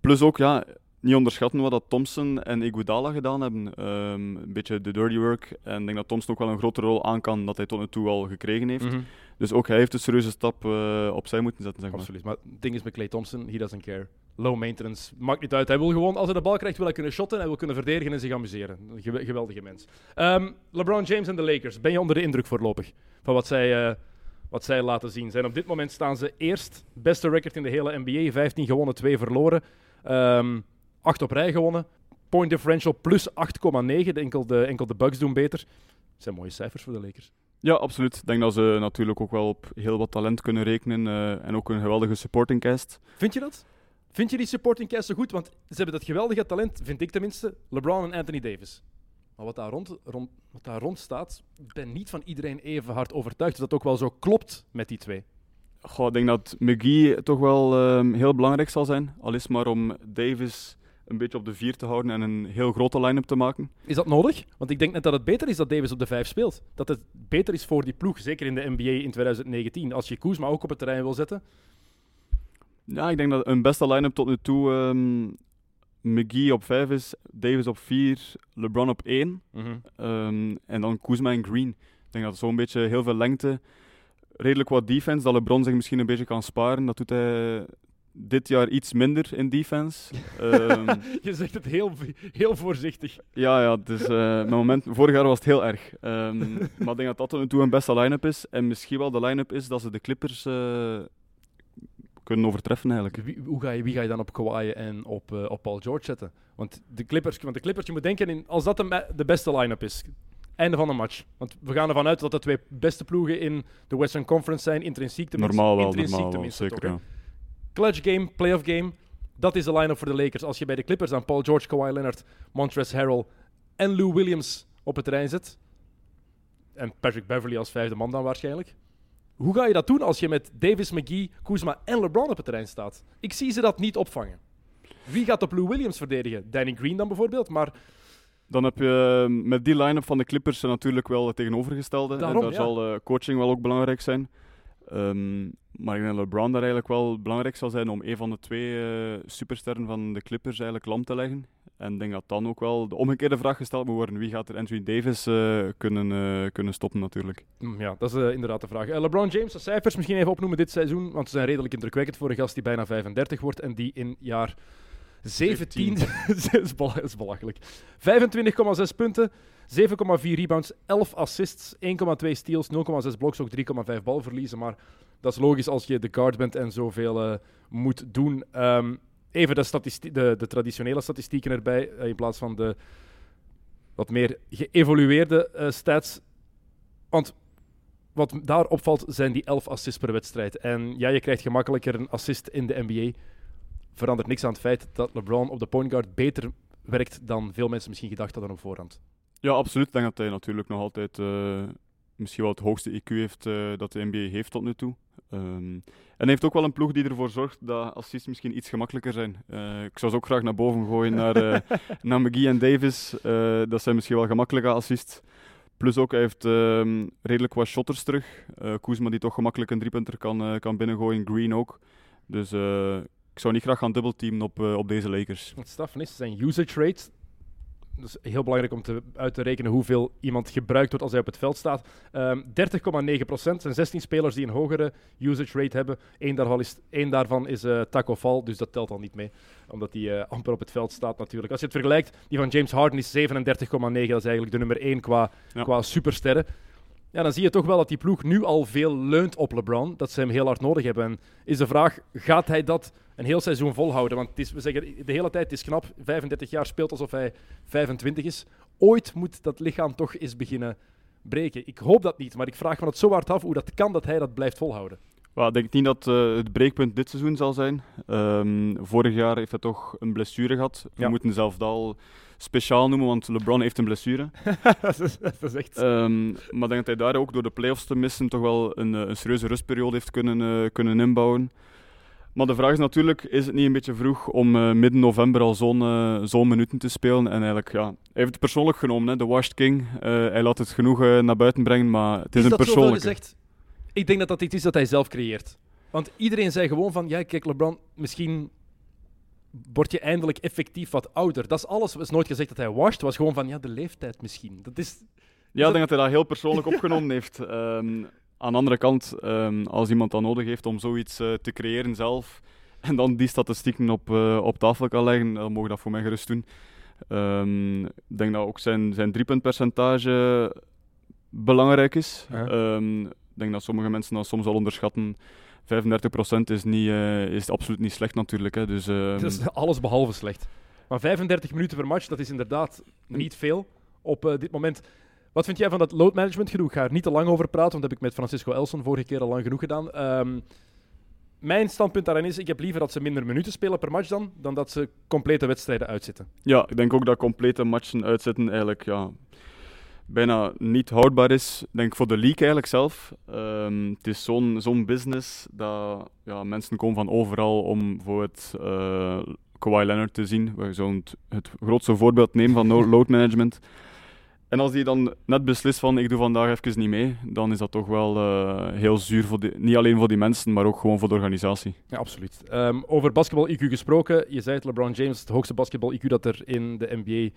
plus ook, ja, niet onderschatten wat dat Thompson en Iguodala gedaan hebben. Ehm, een beetje de dirty work. En ik denk dat Thompson ook wel een grotere rol aan kan dat hij tot nu toe al gekregen heeft. Mhm. Dus ook hij heeft een serieuze stap eh, opzij moeten zetten, zeg maar. Absoluut. Maar het ding is met Clay Thompson, he doesn't care. Low maintenance, maakt niet uit. Hij wil gewoon, als hij de bal krijgt, wil hij kunnen shotten. Hij wil kunnen verdedigen en zich amuseren. Geweldige mens. Ehm, LeBron James en de Lakers. Ben je onder de indruk voorlopig van wat zij, eh, wat zij laten zien? Zijn op dit moment staan ze eerst. Beste record in de hele NBA. 15 gewonnen, 2 verloren. Ehm 8 op rij gewonnen. Point differential plus 8,9. De Enkel de, enkel de Bucks doen beter. Dat zijn mooie cijfers voor de Lakers. Ja, absoluut. Ik denk dat ze natuurlijk ook wel op heel wat talent kunnen rekenen. eh, en ook een geweldige supporting cast. Vind je dat? Vind je die supporting cast zo goed? Want ze hebben dat geweldige talent, vind ik tenminste, LeBron en Anthony Davis. Maar wat daar rond, rond, wat daar rond staat, ik ben niet van iedereen even hard overtuigd dat dat ook wel zo klopt met die twee. Goh, ik denk dat McGee toch wel ehm, heel belangrijk zal zijn. Al is maar om Davis een beetje op de vier te houden en een heel grote line-up te maken. Is dat nodig? Want ik denk net dat het beter is dat Davis op de vijf speelt. Dat het beter is voor die ploeg, zeker in de NBA in 2019. Als je Kuzma ook op het terrein wil zetten. Ja, ik denk dat een beste line-up tot nu toe ehm McGee op 5 is, Davis op 4, LeBron op 1 ehm, en dan Kuzma en Green. Ik denk dat zo'n beetje heel veel lengte, redelijk wat defense, dat LeBron zich misschien een beetje kan sparen. Dat doet hij dit jaar iets minder in defense. Ehm, Je zegt het heel, heel voorzichtig. ja, ja, dus mijn moment, vorig jaar was het heel erg. Maar ik denk dat dat tot nu toe een beste line-up is. En misschien wel de line-up is dat ze de Clippers eh, kunnen overtreffen eigenlijk. Wie, hoe ga je, wie ga je dan op Kawhi en op, eh, op Paul George zetten? Want de Clippers, want de Clippers je moet denken, in, als dat de, beste line-up is, einde van de match. Want we gaan ervan uit dat de twee beste ploegen in de Western Conference zijn, intrinsiek tenminste. Normaal wel, intrinsiek normaal wel, tenminste zeker. toch, hè. Ja. Clutch game, playoff game, dat is de line-up voor de Lakers. Als je bij de Clippers aan Paul George, Kawhi Leonard, Montrezl Harrell en Lou Williams op het terrein zet, en Patrick Beverly als vijfde man dan waarschijnlijk. Hoe ga je dat doen als je met Davis, McGee, Kuzma en LeBron op het terrein staat? Ik zie ze dat niet opvangen. Wie gaat op Lou Williams verdedigen? Danny Green dan bijvoorbeeld, maar Dan heb je eh, met die line-up van de Clippers natuurlijk wel het tegenovergestelde. En Daarom, daar ja. zal eh, coaching wel ook belangrijk zijn. Ehm, maar ik denk dat LeBron daar eigenlijk wel belangrijk zal zijn om een van de twee eh, supersterren van de Clippers eigenlijk lam te leggen. En ik denk dat dan ook wel de omgekeerde vraag gesteld moet worden. Wie gaat er Anthony Davis eh, kunnen, eh, kunnen stoppen natuurlijk. Mm, Ja, dat is eh, inderdaad de vraag. LeBron James, de cijfers misschien even opnoemen dit seizoen, want ze zijn redelijk indrukwekkend voor een gast die bijna 35 wordt en die in jaar 17... dat is bela- dat is belachelijk. 25,6 punten, 7,4 rebounds, 11 assists, 1,2 steals, 0,6 blocks, ook 3,5 balverliezen. Maar dat is logisch als je de guard bent en zoveel moet doen. Ehm, even de, de, de traditionele statistieken erbij, eh, in plaats van de wat meer geëvolueerde eh, stats. Want wat daar opvalt zijn die 11 assists per wedstrijd. En ja, je krijgt gemakkelijker een assist in de NBA. Verandert niks aan het feit dat LeBron op de point guard beter werkt dan veel mensen misschien gedacht hadden op voorhand. Ja, absoluut. Ik denk dat hij natuurlijk nog altijd eh, misschien wel het hoogste IQ heeft dat de NBA heeft tot nu toe. Ehm, en hij heeft ook wel een ploeg die ervoor zorgt dat assists misschien iets gemakkelijker zijn. Eh, ik zou ze ook graag naar boven gooien naar, eh, naar McGee en Davis. Eh, dat zijn misschien wel gemakkelijke assists. Plus ook, hij heeft ehm, redelijk wat shotters terug. Eh Kuzma die toch gemakkelijk een driepunter kan, eh, kan binnengooien. Green ook. Dus eh, ik zou niet graag gaan dubbelteamen op, op deze Lakers. Het straffe is zijn usage rate. Is heel belangrijk om te, uit te rekenen hoeveel iemand gebruikt wordt als hij op het veld staat. Ehm 30,9 procent zijn 16 spelers die een hogere usage rate hebben. Eén daarvan is, één daarvan is eh, Taco Fall, dus dat telt al niet mee. Omdat hij eh, amper op het veld staat natuurlijk. Als je het vergelijkt, die van James Harden is 37,9. Dat is eigenlijk de nummer 1 qua, Ja. qua supersterren. Ja, dan zie je toch wel dat die ploeg nu al veel leunt op LeBron. Dat ze hem heel hard nodig hebben. En is de vraag, gaat hij dat een heel seizoen volhouden? Want het is, we zeggen de hele tijd, het is knap. 35 jaar speelt alsof hij 25 is. Ooit moet dat lichaam toch eens beginnen breken. Ik hoop dat niet, maar ik vraag me het zo hard af hoe dat kan dat hij dat blijft volhouden. Wel, ik denk niet dat eh, het breekpunt dit seizoen zal zijn. Ehm, vorig jaar heeft hij toch een blessure gehad. We Ja. moeten zelf dat al speciaal noemen, want LeBron heeft een blessure. dat, is, dat is echt... Ehm, maar ik denk dat hij daar ook door de playoffs te missen toch wel een, eh, een serieuze rustperiode heeft kunnen, eh, kunnen inbouwen. Maar de vraag is natuurlijk, is het niet een beetje vroeg om eh, midden november al zo'n eh, zo'n minuten te spelen? En eigenlijk, ja, hij heeft het persoonlijk genomen, hè, de Washed King. Eh, hij laat het genoeg naar buiten brengen, maar het is, een dat zoveel persoonlijke. gezegd? Ik denk dat dat iets is dat hij zelf creëert. Want iedereen zei gewoon van, ja, kijk, LeBron, misschien word je eindelijk effectief wat ouder. Dat is alles. Het is nooit gezegd dat hij washed. Was gewoon van, ja, de leeftijd misschien. Dat is... Ja, ik denk dat hij dat heel persoonlijk opgenomen heeft. Ehm, aan de andere kant, ehm, als iemand dat nodig heeft om zoiets eh, te creëren zelf, en dan die statistieken op, eh, op tafel kan leggen, dan mogen dat voor mij gerust doen. Ehm, ik denk dat ook zijn, zijn driepuntpercentage belangrijk is. Ja. Ehm, ik denk dat sommige mensen dat soms al onderschatten. 35% is, niet, eh, is absoluut niet slecht natuurlijk. Hè. Dus, Dat is alles behalve slecht. Maar 35 minuten per match, dat is inderdaad niet veel op dit moment. Wat vind jij van dat load management gedoe? Ik ga er niet te lang over praten, want dat heb ik met Francisco Elson vorige keer al lang genoeg gedaan. Ehm, mijn standpunt daarin is, ik heb liever dat ze minder minuten spelen per match dan, dan dat ze complete wedstrijden uitzitten. Ja, ik denk ook dat complete matchen uitzetten eigenlijk ja, bijna niet houdbaar is. Ik denk voor de league eigenlijk zelf. Ehm, het is zo'n zo'n business dat ja, mensen komen van overal om bijvoorbeeld eh Kawhi Leonard te zien. We zouden het, het grootste voorbeeld nemen van load management. En als die dan net beslist van ik doe vandaag even niet mee, dan is dat toch wel eh, heel zuur, voor die, niet alleen voor die mensen, maar ook gewoon voor de organisatie. Ja, absoluut. Ehm, over basketbal-IQ gesproken, je zei het, LeBron James, het hoogste basketbal-IQ dat er in de NBA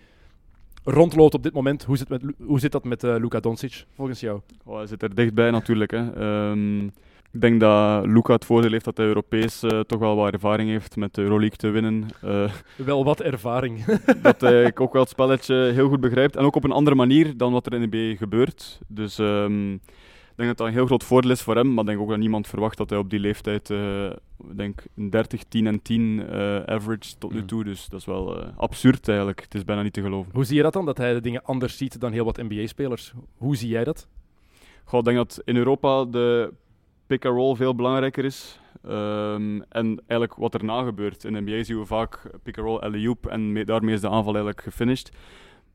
rondloopt op dit moment. Hoe zit, met, hoe zit dat met eh, Luka Doncic, volgens jou? Oh, hij zit er dichtbij natuurlijk. Hè. Ehm, ik denk dat Luca het voordeel heeft dat hij Europees eh, toch wel wat ervaring heeft met de Euroleague te winnen. Eh, Wel wat ervaring. dat hij ook wel het spelletje heel goed begrijpt. En ook op een andere manier dan wat er in de NBA gebeurt. Dus ehm, ik denk dat dat een heel groot voordeel is voor hem. Maar ik denk ook dat niemand verwacht dat hij op die leeftijd eh, ik denk een 30, 10 en 10 eh, average tot nu Mm. toe. Dus dat is wel eh, absurd eigenlijk. Het is bijna niet te geloven. Hoe zie je dat dan, dat hij de dingen anders ziet dan heel wat NBA-spelers? Hoe zie jij dat? Goh, ik denk dat in Europa de pick-and-roll veel belangrijker is. Ehm, en eigenlijk wat erna gebeurt. In de NBA zien we vaak pick-and-roll alley-oop en me- daarmee is de aanval eigenlijk gefinished.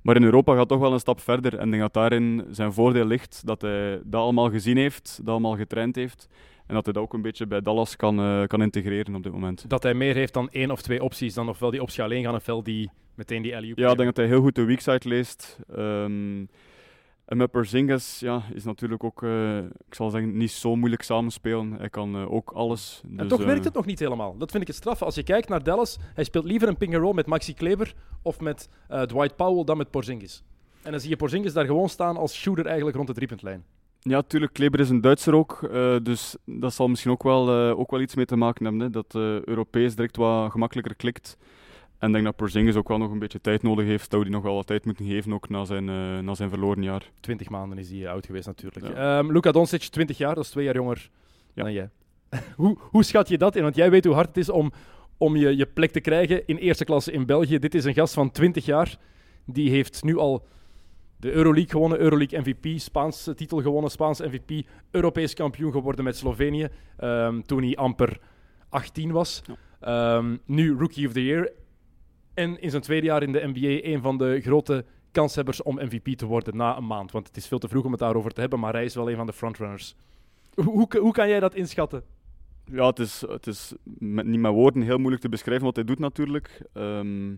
Maar in Europa gaat toch wel een stap verder. En ik denk dat daarin zijn voordeel ligt dat hij dat allemaal gezien heeft, dat allemaal getraind heeft. En dat hij dat ook een beetje bij Dallas kan, eh, kan integreren op dit moment. Dat hij meer heeft dan één of twee opties, dan ofwel die optie alleen gaan ofwel die meteen die alley Ja, ik denk dat hij heel goed de weakside leest. Ehm, en met Porzingis ja, is natuurlijk ook, eh, ik zal zeggen, niet zo moeilijk samenspelen. Hij kan eh, ook alles. En Dus, toch eh, werkt het nog niet helemaal. Dat vind ik het straffe. Als je kijkt naar Dallas, hij speelt liever een ping-and-roll met Maxi Kleber of met eh, Dwight Powell dan met Porzingis. En dan zie je Porzingis daar gewoon staan als shooter eigenlijk rond de driepuntlijn. Ja, tuurlijk, Kleber is een Duitser ook. eh, dus dat zal misschien ook wel, eh, ook wel iets mee te maken hebben. Hè, dat eh Europees direct wat gemakkelijker klikt. En ik denk dat Porzingis ook wel nog een beetje tijd nodig heeft. Dat we die nog wel wat tijd moeten geven, ook na zijn, eh, na zijn verloren jaar. 20 maanden is hij eh, oud geweest natuurlijk. Ja. Ehm, Luka Doncic, 20 jaar, dat is twee jaar jonger Ja. dan jij. hoe, hoe schat je dat in? Want jij weet hoe hard het is om, om je, je plek te krijgen in eerste klasse in België. Dit is een gast van 20 jaar. Die heeft nu al de Euroleague gewonnen, Euroleague MVP, Spaanse titel gewonnen, Spaans MVP, Europees kampioen geworden met Slovenië ehm, toen hij amper 18 was. Ehm, nu Rookie of the Year. En in zijn tweede jaar in de NBA een van de grote kanshebbers om MVP te worden na een maand. Want het is veel te vroeg om het daarover te hebben, maar hij is wel een van de frontrunners. Hoe, hoe, kan jij dat inschatten? Ja, het is, het is met, niet met woorden heel moeilijk te beschrijven wat hij doet natuurlijk. Ehm,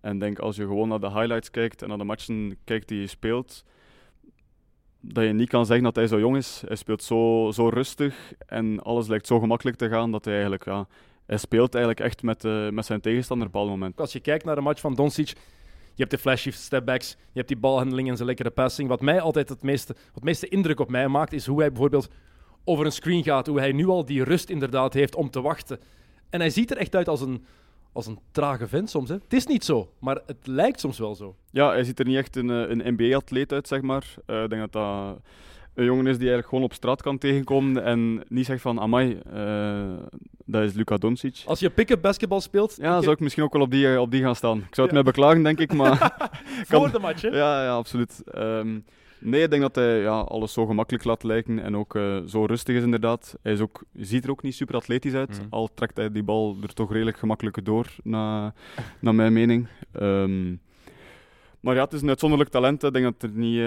en denk als je gewoon naar de highlights kijkt en naar de matchen kijkt die hij speelt, dat je niet kan zeggen dat hij zo jong is. Hij speelt zo, zo rustig en alles lijkt zo gemakkelijk te gaan dat hij eigenlijk, ja, hij speelt eigenlijk echt met, eh, met zijn tegenstander op het moment. Als je kijkt naar de match van Doncic, je hebt de flashy stepbacks, je hebt die balhandeling en zijn lekkere passing. Wat mij altijd het meeste, wat meeste indruk op mij maakt, is hoe hij bijvoorbeeld over een screen gaat. Hoe hij nu al die rust inderdaad heeft om te wachten. En hij ziet er echt uit als een, als een trage vent soms. Hè. Het is niet zo, maar het lijkt soms wel zo. Ja, hij ziet er niet echt een, eh, een NBA-atleet uit, zeg maar. Eh, ik denk dat dat een jongen is die eigenlijk gewoon op straat kan tegenkomen en niet zegt van, amai, eh, dat is Luka Doncic. Als je pick-up basketbal speelt, Ja, zou ik misschien ook wel op die, op die gaan staan. Ik zou het Ja. mij beklagen, denk ik, maar... voor kan- de match. Hè? ja, ja, absoluut. Ehm, nee, ik denk dat hij ja, alles zo gemakkelijk laat lijken en ook eh, zo rustig is inderdaad. Hij is ook, ziet er ook niet super atletisch uit, Mhm. al trekt hij die bal er toch redelijk gemakkelijk door, na, naar mijn mening. Ehm, maar ja, het is een uitzonderlijk talent. Ik denk dat er niet,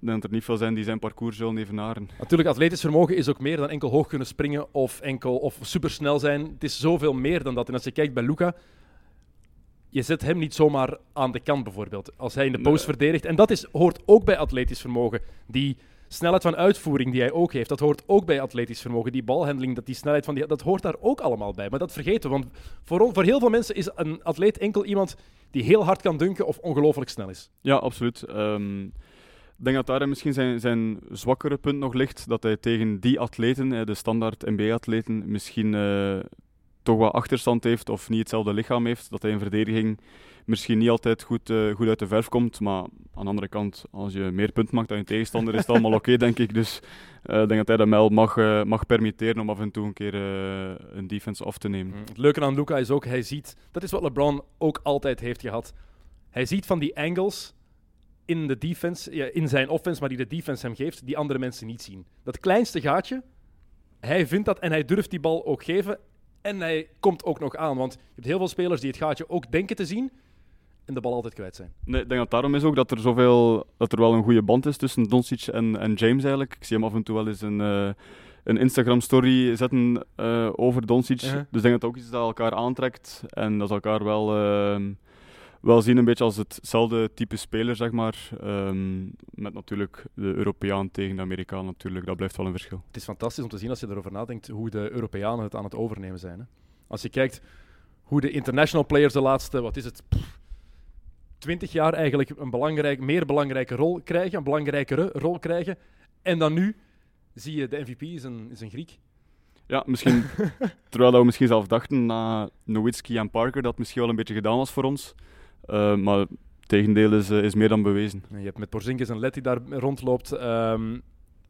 denk dat er niet veel zijn die zijn parcours zullen evenaren. Natuurlijk, atletisch vermogen is ook meer dan enkel hoog kunnen springen of enkel of supersnel zijn. Het is zoveel meer dan dat. En als je kijkt bij Luca, je zet hem niet zomaar aan de kant bijvoorbeeld. Als hij in de post Nee. verdedigt. En dat is, hoort ook bij atletisch vermogen. Die snelheid van uitvoering die hij ook heeft, dat hoort ook bij atletisch vermogen. Die balhandeling, dat die snelheid van die, dat hoort daar ook allemaal bij. Maar dat vergeten we, want voor, voor heel veel mensen is een atleet enkel iemand die heel hard kan dunken of ongelooflijk snel is. Ja, absoluut. Ehm, ik denk dat daar misschien zijn, zijn zwakkere punt nog ligt. Dat hij tegen die atleten, de standaard NBA-atleten, misschien eh, toch wat achterstand heeft of niet hetzelfde lichaam heeft. Dat hij in verdediging misschien niet altijd goed, eh, goed uit de verf komt. Maar aan de andere kant, als je meer punten maakt dan je tegenstander, is het allemaal oké, denk ik. Dus eh, ik denk dat hij dat wel mag, eh, mag permitteren om af en toe een keer een defense af te nemen. Het leuke aan Luca is ook, hij ziet, dat is wat LeBron ook altijd heeft gehad. Hij ziet van die angles in de defense, in zijn offense, maar die de defense hem geeft, die andere mensen niet zien. Dat kleinste gaatje, hij vindt dat en hij durft die bal ook geven. En hij komt ook nog aan, want je hebt heel veel spelers die het gaatje ook denken te zien en de bal altijd kwijt zijn. Nee, ik denk dat daarom is ook dat er zoveel, dat er wel een goede band is tussen Doncic en, en James eigenlijk. Ik zie hem af en toe wel eens een, eh, een Instagram story zetten eh, over Doncic. Dus ik denk dat het ook iets dat elkaar aantrekt en dat ze elkaar wel, ehm, wel zien een beetje als hetzelfde type speler, zeg maar. Ehm, met natuurlijk de Europeaan tegen de Amerikaan natuurlijk, dat blijft wel een verschil. Het is fantastisch om te zien als je erover nadenkt hoe de Europeanen het aan het overnemen zijn. Hè? Als je kijkt hoe de international players de laatste, wat is het, 20 jaar eigenlijk een belangrijk, meer belangrijke rol krijgen, een belangrijkere rol krijgen. En dan nu zie je de MVP is een, is een Griek. Ja, misschien, terwijl dat we misschien zelf dachten na Nowitzki en Parker dat het misschien wel een beetje gedaan was voor ons. Eh, maar tegendeel is, eh, is meer dan bewezen. En je hebt met Porzingis en Let die daar rondloopt. ehm,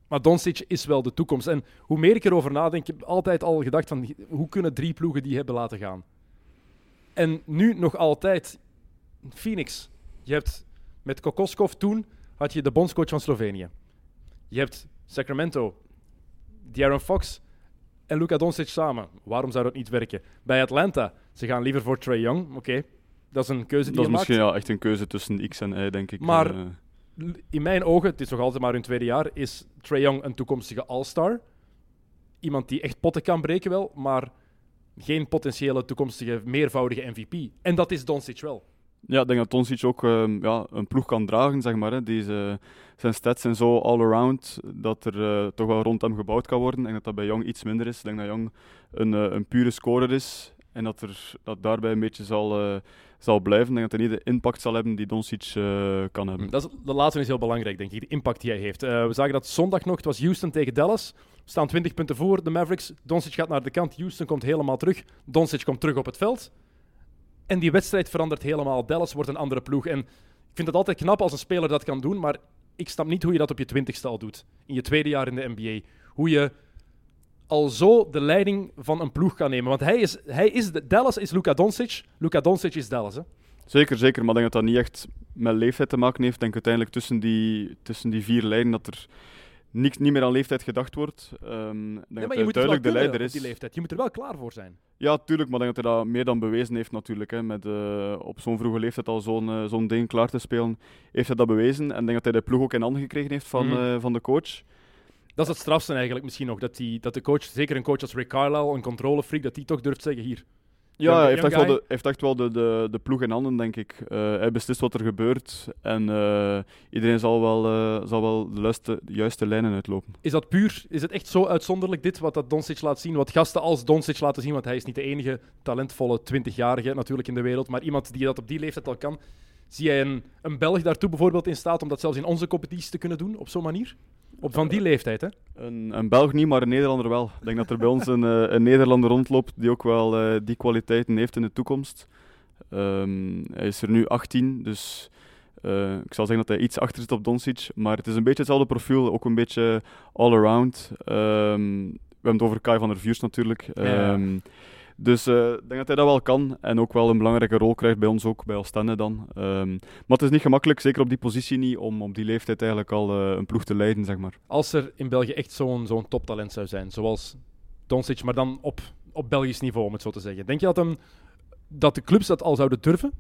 maar Doncic is wel de toekomst. En hoe meer ik erover nadenk, ik heb altijd al gedacht van hoe kunnen drie ploegen die hebben laten gaan. En nu nog altijd Phoenix. Je hebt met Kokoskov toen had je de bondscoach van Slovenië. Je hebt Sacramento, De'Aaron Fox en Luka Doncic samen. Waarom zou dat niet werken? Bij Atlanta, ze gaan liever voor Trae Young. Oké, Dat is een keuze die Dat is je maakt. misschien ja, echt een keuze tussen X en Y, denk ik. Maar- Eh, In mijn ogen, het is nog altijd maar hun tweede jaar, is Trae Young een toekomstige all-star. Iemand die echt potten kan breken wel, maar geen potentiële toekomstige meervoudige MVP. En dat is Doncic wel. Ja, ik denk dat Doncic ook ehm, ja, een ploeg kan dragen, zeg maar. Hè. Deze, zijn stats zijn zo all-around dat er eh, toch wel rond hem gebouwd kan worden. Ik denk dat dat bij Young iets minder is. Ik denk dat Young een, eh, een pure scorer is en dat, er, dat daarbij een beetje zal, eh, zal blijven. Denk dat hij niet de impact zal hebben die Doncic eh, kan hebben. Dat is, de laatste is heel belangrijk, denk ik, de impact die hij heeft. Eh, we zagen dat zondag nog, het was Houston tegen Dallas. We staan 20 punten voor, de Mavericks. Doncic gaat naar de kant, Houston komt helemaal terug. Doncic komt terug op het veld. En die wedstrijd verandert helemaal. Dallas wordt een andere ploeg. En ik vind het altijd knap als een speler dat kan doen, maar ik snap niet hoe je dat op je twintigste al doet. In je tweede jaar in de NBA. Hoe je al zo de leiding van een ploeg kan nemen. Want hij is, hij is de, Dallas is Luka Doncic. Luka Doncic is Dallas. Hè? Zeker, zeker. Maar ik denk dat dat niet echt met leeftijd te maken heeft. Ik denk uiteindelijk tussen die, tussen die vier lijnen dat er niks, niet meer aan leeftijd gedacht wordt. Ik denk maar je moet duidelijk de leider is. die leeftijd. Je moet er wel klaar voor zijn. Ja, tuurlijk, maar ik denk dat hij dat meer dan bewezen heeft natuurlijk. Hè, met eh, op zo'n vroege leeftijd al zo'n eh, zo'n ding klaar te spelen, heeft hij dat bewezen. En ik denk dat hij de ploeg ook in handen gekregen heeft van, Mhm. eh, van de coach. Dat is het strafste eigenlijk misschien nog. Dat, die, dat de coach, zeker een coach als Rick Carlisle, een controlefreak, dat die toch durft zeggen hier. Ja, hij heeft echt, wel de, heeft echt wel de, de, de ploeg in handen, denk ik. Eh, hij beslist wat er gebeurt en eh, iedereen zal wel, eh, zal wel de, juiste, de juiste lijnen uitlopen. Is dat puur, is het echt zo uitzonderlijk dit wat dat Doncic laat zien? Wat gasten als Doncic laten zien, want hij is niet de enige talentvolle 20-jarige natuurlijk in de wereld, maar iemand die dat op die leeftijd al kan. Zie jij een, een Belg daartoe bijvoorbeeld in staat om dat zelfs in onze competitie te kunnen doen, op zo'n manier? Op van die leeftijd, hè? Een, een Belg niet, maar een Nederlander wel. Ik denk dat er bij ons een, eh, een Nederlander rondloopt die ook wel eh, die kwaliteiten heeft in de toekomst. Ehm, hij is er nu 18, dus eh, ik zal zeggen dat hij iets achter zit op Doncic. Maar het is een beetje hetzelfde profiel, ook een beetje all-around. Ehm, we hebben het over Kai van der Vuurs natuurlijk. Ja. Ehm, Dus eh, ik denk dat hij dat wel kan en ook wel een belangrijke rol krijgt bij ons ook, bij Oostende dan. Ehm, maar het is niet gemakkelijk, zeker op die positie niet, om op die leeftijd eigenlijk al eh, een ploeg te leiden, zeg maar. Als er in België echt zo'n zo'n toptalent zou zijn, zoals Doncic, maar dan op, op Belgisch niveau, om het zo te zeggen. Denk je dat, een, dat de clubs dat al zouden durven?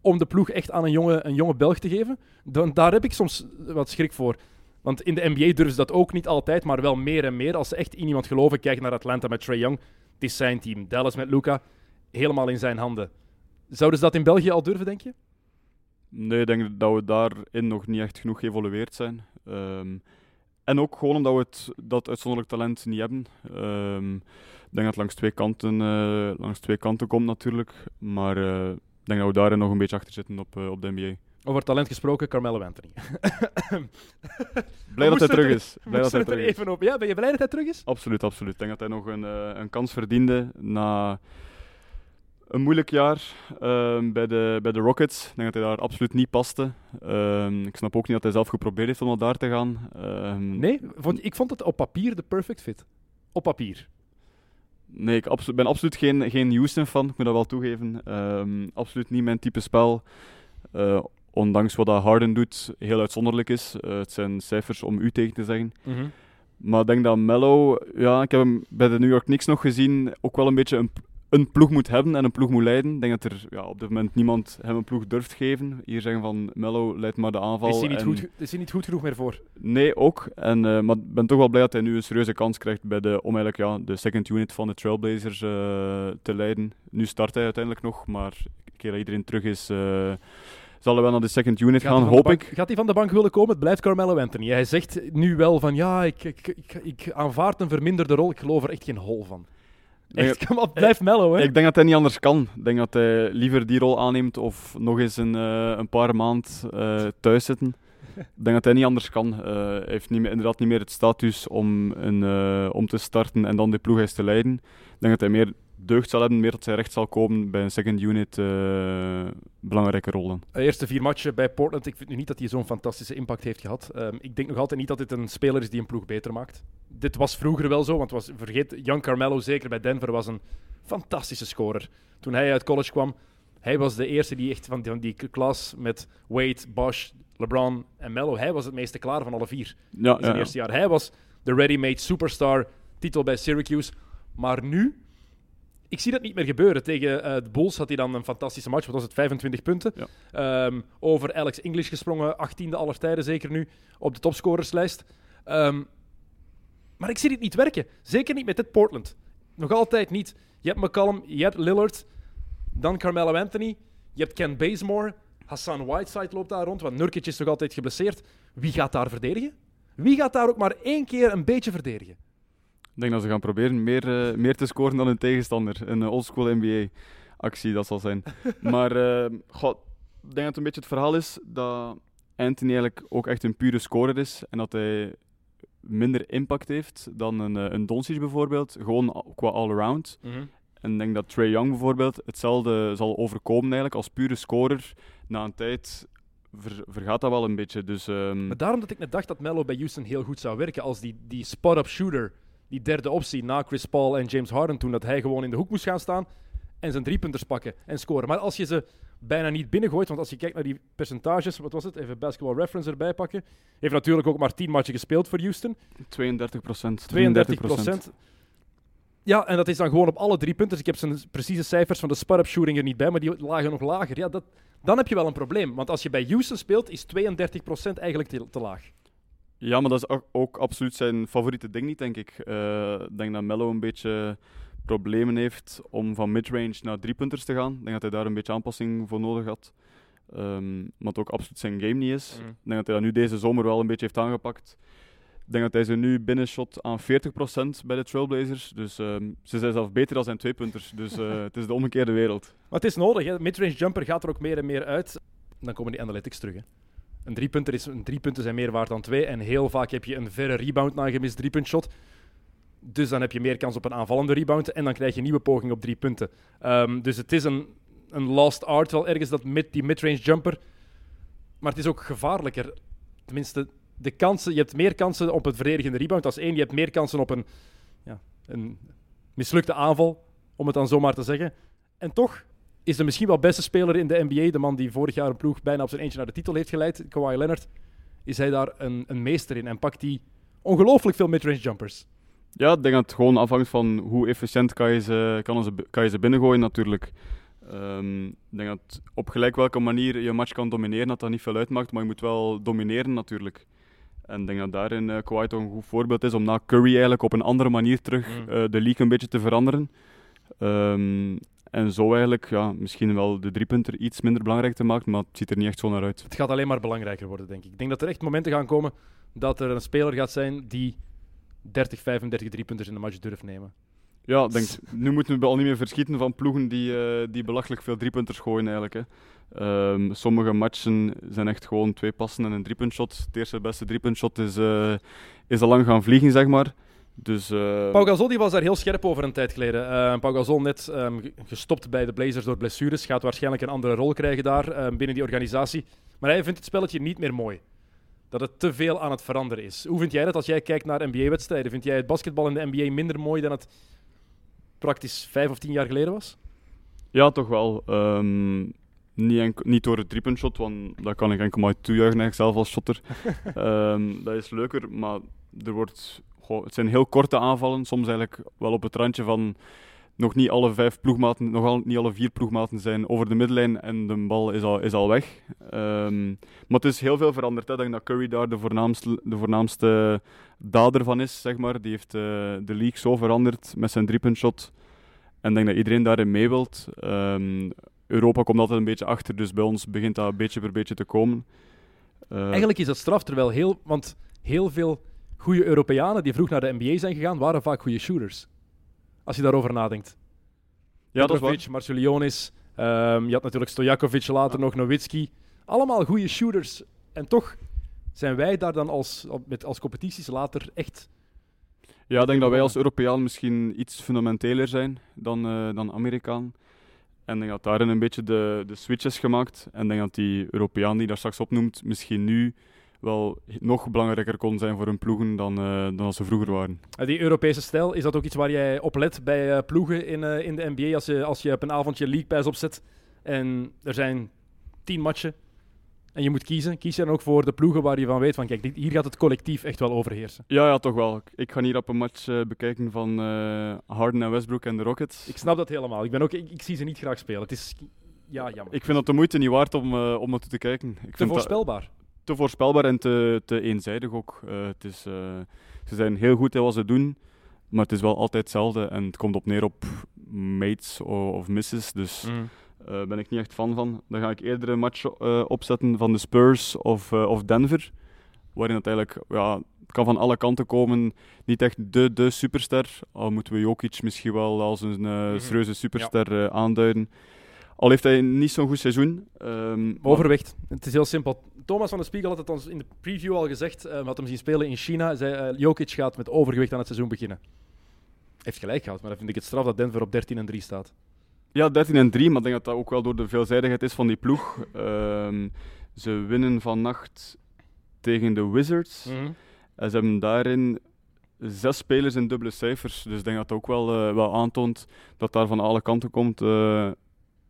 Om de ploeg echt aan een jonge, een jonge Belg te geven? Dan, daar heb ik soms wat schrik voor. Want in de NBA durven ze dat ook niet altijd, maar wel meer en meer. Als ze echt in iemand geloven, kijk naar Atlanta met Trae Young. Het is zijn team. Dallas met Luca, helemaal in zijn handen. Zouden ze dat in België al durven, denk je? Nee, ik denk dat we daarin nog niet echt genoeg geëvolueerd zijn. Ehm, en ook gewoon omdat we het, dat uitzonderlijk talent niet hebben. Ehm, ik denk dat het langs twee kanten, eh, langs twee kanten komt natuurlijk. Maar eh, ik denk dat we daarin nog een beetje achter zitten op, eh, op de NBA. Over talent gesproken, Carmelo Anthony. Blij dat hij terug is. Blij dat hij er terug is. even op. Ja, ben je blij dat hij terug is? Absoluut, absoluut. Ik denk dat hij nog een, eh, een kans verdiende na een moeilijk jaar ehm, bij, de, bij de Rockets. Ik denk dat hij daar absoluut niet paste. Ehm, ik snap ook niet dat hij zelf geprobeerd heeft om naar daar te gaan. Ehm, Nee, vond, ik vond het op papier de perfect fit. Op papier. Nee, ik ben absoluut geen, geen Houston-fan, ik moet dat wel toegeven. Absoluut niet mijn type spel. Eh, ondanks wat dat Harden doet, heel uitzonderlijk is. Eh, het zijn cijfers om u tegen te zeggen. Maar ik denk dat Mello, ja, ik heb hem bij de New York Knicks nog gezien, ook wel een beetje een, een ploeg moet hebben en een ploeg moet leiden. Ik denk dat er ja, op dit moment niemand hem een ploeg durft geven. Hier zeggen van Mello leidt maar de aanval. Is hij, niet en- goed, is hij niet goed genoeg meer voor? Nee, ook. En, eh, maar ik ben toch wel blij dat hij nu een serieuze kans krijgt bij de, om eigenlijk ja, de second unit van de Trailblazers eh, te leiden. Nu start hij uiteindelijk nog, maar een keer dat iedereen terug is, zal hij wel naar de second unit Gaat gaan, hoop bank- ik. Gaat hij van de bank willen komen? Het blijft Carmelo Anthony. Hij zegt nu wel van ja, ik, ik, ik, ik aanvaard een verminderde rol. Ik geloof er echt geen hol van. Echt, kom op, blijf Mello, hè? Ik denk dat hij niet anders kan. Ik denk dat hij liever die rol aanneemt of nog eens een, eh, een paar maand eh, thuis zitten. Ik denk dat hij niet anders kan. Eh, hij heeft niet meer, inderdaad niet meer het status om, een, eh, om te starten en dan de ploeg eens te leiden. Ik denk dat hij meer deugd zal hebben, meer dat hij recht zal komen bij een second unit eh, belangrijke rol dan. De eerste vier matchen bij Portland. Ik vind nu niet dat hij zo'n fantastische impact heeft gehad. Ehm, ik denk nog altijd niet dat dit een speler is die een ploeg beter maakt. Dit was vroeger wel zo, want was, vergeet, Jan Carmelo, zeker bij Denver, was een fantastische scorer. Toen hij uit college kwam, hij was de eerste die echt van die, van die klas met Wade, Bosch, LeBron en Melo, hij was het meeste klaar van alle vier. Ja, in zijn ja, ja. eerste jaar. Hij was de ready-made superstar, titel bij Syracuse. Maar nu, ik zie dat niet meer gebeuren. Tegen eh, de Bulls had hij dan een fantastische match. Wat was het? 25 punten. Ja. Ehm, over Alex English gesprongen. 18e aller tijden zeker nu. Op de topscorerslijst. Ehm, maar ik zie dit niet werken. Zeker niet met dit Portland. Nog altijd niet. Je hebt McCallum, je hebt Lillard. Dan Carmelo Anthony. Je hebt Ken Bazemore. Hassan Whiteside loopt daar rond. Want Nurkic is nog altijd geblesseerd. Wie gaat daar verdedigen? Wie gaat daar ook maar één keer een beetje verdedigen? Ik denk dat ze gaan proberen meer, eh, meer te scoren dan hun tegenstander. Een uh, oldschool NBA-actie, dat zal zijn. maar uh, goh, ik denk dat het een beetje het verhaal is dat Anthony eigenlijk ook echt een pure scorer is. En dat hij minder impact heeft dan een, een Doncic bijvoorbeeld. Gewoon qua all-around. En ik denk dat Trey Young bijvoorbeeld hetzelfde zal overkomen eigenlijk als pure scorer. Na een tijd ver, vergaat dat wel een beetje. Dus, um... Maar daarom dat ik net dacht dat Mello bij Houston heel goed zou werken als die, die spot-up shooter die derde optie na Chris Paul en James Harden toen dat hij gewoon in de hoek moest gaan staan en zijn driepunters pakken en scoren. Maar als je ze bijna niet binnengooit, want als je kijkt naar die percentages, wat was het? Even basketball reference erbij pakken. Heeft natuurlijk ook maar 10 matchen gespeeld voor Houston. 32 procent. 32 procent. Ja, en dat is dan gewoon op alle drie punten. Dus ik heb zijn precieze cijfers van de spot-up shooting er niet bij, maar die lagen nog lager. Ja, dat, dan heb je wel een probleem. Want als je bij Houston speelt, is 32 procent eigenlijk te, te laag. Ja, maar dat is ook, absoluut zijn favoriete ding niet, denk ik. Uh, ik denk dat Mello een beetje problemen heeft om van midrange naar driepunters te gaan. Ik denk dat hij daar een beetje aanpassing voor nodig had. Um, maar het ook absoluut zijn game niet is. Mm. Ik denk dat hij dat nu deze zomer wel een beetje heeft aangepakt. Ik denk dat hij ze nu binnenshot aan 40% bij de Trailblazers. Dus um, ze zijn zelf beter dan zijn tweepunters. Dus uh, het is de omgekeerde wereld. Maar het is nodig. Hè. Midrange jumper gaat er ook meer en meer uit. Dan komen die analytics terug. Hè. Een driepunter is, een driepunten zijn meer waard dan twee. En heel vaak heb je een verre rebound na een gemist driepuntshot. Dus dan heb je meer kans op een aanvallende rebound. En dan krijg je een nieuwe poging op drie punten. Um, dus het is een, een art wel ergens, dat mid, die midrange jumper. Maar het is ook gevaarlijker. Tenminste, de kansen, je hebt meer kansen op een verdedigende rebound als één. Je hebt meer kansen op een, ja, een mislukte aanval, om het dan zomaar te zeggen. En toch is de misschien wel beste speler in de NBA, de man die vorig jaar een ploeg bijna op zijn eentje naar de titel heeft geleid, Kawhi Leonard, is hij daar een, een meester in en pakt hij ongelooflijk veel midrange jumpers. Ja, ik denk dat het gewoon afhangt van hoe efficiënt kan je ze, kan ze, kan je ze binnengooien natuurlijk. Um, ik denk dat op gelijk welke manier je een match kan domineren, dat dat niet veel uitmaakt, maar je moet wel domineren natuurlijk. En ik denk dat daarin uh, Kawhi toch een goed voorbeeld is om na Curry eigenlijk op een andere manier terug uh, de league een beetje te veranderen. Um, en zo eigenlijk ja, misschien wel de driepunter iets minder belangrijk te maken, maar het ziet er niet echt zo naar uit. Het gaat alleen maar belangrijker worden, denk ik. Ik denk dat er echt momenten gaan komen dat er een speler gaat zijn die 30, 35 driepunters in de match durft nemen. Ja, denk, nu moeten we al niet meer verschieten van ploegen die, uh, die belachelijk veel driepunters gooien eigenlijk. Hè. Um, sommige matchen zijn echt gewoon twee passen en een driepuntshot. Het eerste beste driepuntshot is, uh, is al lang gaan vliegen, zeg maar. Dus, uh... Pau Gasol die was daar heel scherp over een tijd geleden. Uh, Pau Gasol net um, gestopt bij de Blazers door blessures. Gaat waarschijnlijk een andere rol krijgen daar um, binnen die organisatie. Maar hij vindt het spelletje niet meer mooi. Dat het te veel aan het veranderen is. Hoe vind jij dat als jij kijkt naar NBA-wedstrijden? Vind jij het basketbal in de NBA minder mooi dan het praktisch vijf of tien jaar geleden was? Ja, toch wel. Um, niet, enkel, niet door het driepuntshot, want dat kan ik enkel maar toejuichen eigenlijk zelf als shotter. dat is leuker, maar er wordt het zijn heel korte aanvallen, soms eigenlijk wel op het randje van nog niet alle vijf ploegmaten, nog al, niet alle vier ploegmaten zijn over de middenlijn en de bal is al, is al weg. Um, maar het is heel veel veranderd. Hè. Ik denk dat Curry daar de voornaamste, de voornaamste dader van is, zeg maar. Die heeft uh, de league zo veranderd met zijn driepuntshot. En ik denk dat iedereen daarin mee wilt. Um, Europa komt altijd een beetje achter, dus bij ons begint dat beetje per beetje te komen. Uh, Eigenlijk is dat straf, terwijl heel, want heel veel goede Europeanen die vroeg naar de NBA zijn gegaan, waren vaak goede shooters. Als je daarover nadenkt. Ja, dat Marcelionis, um, je had natuurlijk Stojakovic, later nog Nowitzki. Allemaal goede shooters. En toch zijn wij daar dan als, met, als competities later echt... Ja, ik denk dat wij als Europeaan misschien iets fundamenteler zijn dan, uh, dan Amerikaan. En ik denk dat daarin een beetje de, de switch is gemaakt. En ik denk dat die Europeaan die daar straks opnoemt, misschien nu wel nog belangrijker kon zijn voor hun ploegen dan, uh, dan als ze vroeger waren. Die Europese stijl, is dat ook iets waar jij op let bij uh, ploegen in, uh, in de NBA? Als je, als je op een avondje League Pass opzet en er zijn tien matchen en je moet kiezen, kies je dan ook voor de ploegen waar je van weet van kijk, dit, hier gaat het collectief echt wel overheersen. Ja, ja, toch wel. Ik ga hier op een match eh, bekijken van eh, Harden en Westbrook en de Rockets. Ik snap dat helemaal. Ik, ben ook, ik, ik zie ze niet graag spelen. Het is ja, jammer. Ik vind dat de moeite niet waard om, om naartoe te kijken. Ik te vind voorspelbaar. Dat te voorspelbaar en te, te eenzijdig ook. het is, ze zijn heel goed in wat ze doen, maar het is wel altijd hetzelfde en het komt op neer op mates of, of misses. Dus Mm. uh, ben ik niet echt fan van. Dan ga ik eerder een match opzetten van de Spurs of, of Denver. Waarin het eigenlijk, ja, kan van alle kanten komen. Niet echt de, de superster. Al moeten we Jokic misschien wel als een mm-hmm. serieuze superster ja. aanduiden. Al heeft hij niet zo'n goed seizoen. Um, Overwicht. Het is heel simpel. Thomas van de Spiegel had het ons in de preview al gezegd. Uh, we hadden hem zien spelen in China. Zei, uh, Jokic gaat met overgewicht aan het seizoen beginnen. Heeft gelijk gehad, maar dan vind ik het straf dat Denver op 13 en 3 staat. Ja, 13 en 3, maar ik denk dat dat ook wel door de veelzijdigheid is van die ploeg. Um, ze winnen vannacht tegen de Wizards. Mm-hmm. En ze hebben daarin zes spelers in dubbele cijfers. Dus ik denk dat dat ook wel, uh, wel aantoont dat daar van alle kanten komt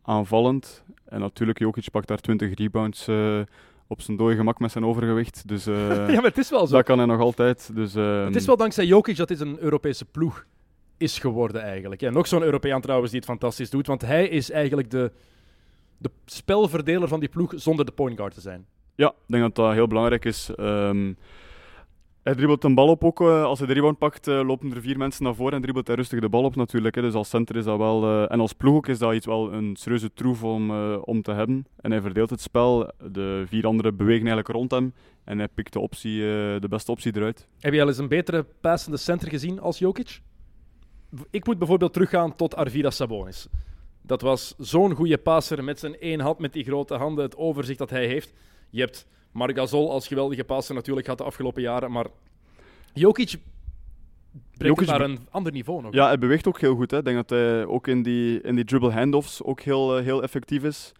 aanvallend. En natuurlijk, Jokic pakt daar 20 rebounds uh, op zijn dode gemak met zijn overgewicht. Dus, ja, maar het is wel zo. Dat kan hij nog altijd. Dus, uh, het is wel dankzij Jokic dat dit een Europese ploeg is geworden eigenlijk. En nog zo'n Europeaan trouwens die het fantastisch doet, want hij is eigenlijk de, de spelverdeler van die ploeg zonder de point guard te zijn. Ja, ik denk dat dat heel belangrijk is. Um, hij dribbelt een bal op ook. Uh, als hij de rebound pakt, uh, lopen er vier mensen naar voren en dribbelt hij rustig de bal op natuurlijk. Dus als center is dat wel... Uh, en als ploeg ook is dat iets wel een serieuze troef om, om te hebben. En hij verdeelt het spel. De vier anderen bewegen eigenlijk rond hem. En hij pikt de, optie, de beste optie eruit. Heb je al eens een betere passende center gezien als Jokic? Ik moet bijvoorbeeld teruggaan tot Arvidas Sabonis. Dat was zo'n goede passer met zijn één hand, met die grote handen, het overzicht dat hij heeft. Je hebt Marc Gasol als geweldige passer natuurlijk gehad de afgelopen jaren, maar Jokic brengt Jokic naar een ander niveau nog. Ja, hij beweegt ook heel goed. Hè. Ik denk dat hij ook in die, in die dribble handoffs ook heel, uh, heel effectief is.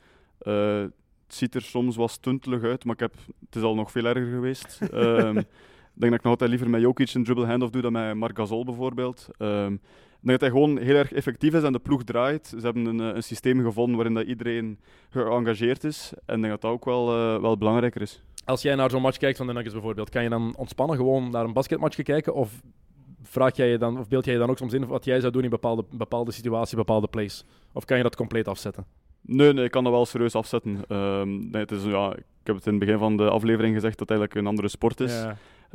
Uh, het ziet er soms wat stuntelig uit, maar ik heb, het is al nog veel erger geweest. um, ik denk dat ik nog altijd liever met Jokic een dribble handoff doe dan met Marc Gasol bijvoorbeeld. Um, denk dat hij gewoon heel erg effectief is en de ploeg draait. Ze hebben een, een systeem gevonden waarin dat iedereen geëngageerd is. En ik denk dat dat ook wel, uh, wel belangrijker is. Als jij naar zo'n match kijkt van de Nuggets bijvoorbeeld, kan je dan ontspannen gewoon naar een basketmatch kijken? Of vraag jij je dan, of beeld jij je dan ook soms in wat jij zou doen in bepaalde, bepaalde situatie, bepaalde plays? Of kan je dat compleet afzetten? Nee, nee, ik kan dat wel serieus afzetten. Um, nee, het is, ja, ik heb het in het begin van de aflevering gezegd dat het eigenlijk een andere sport is.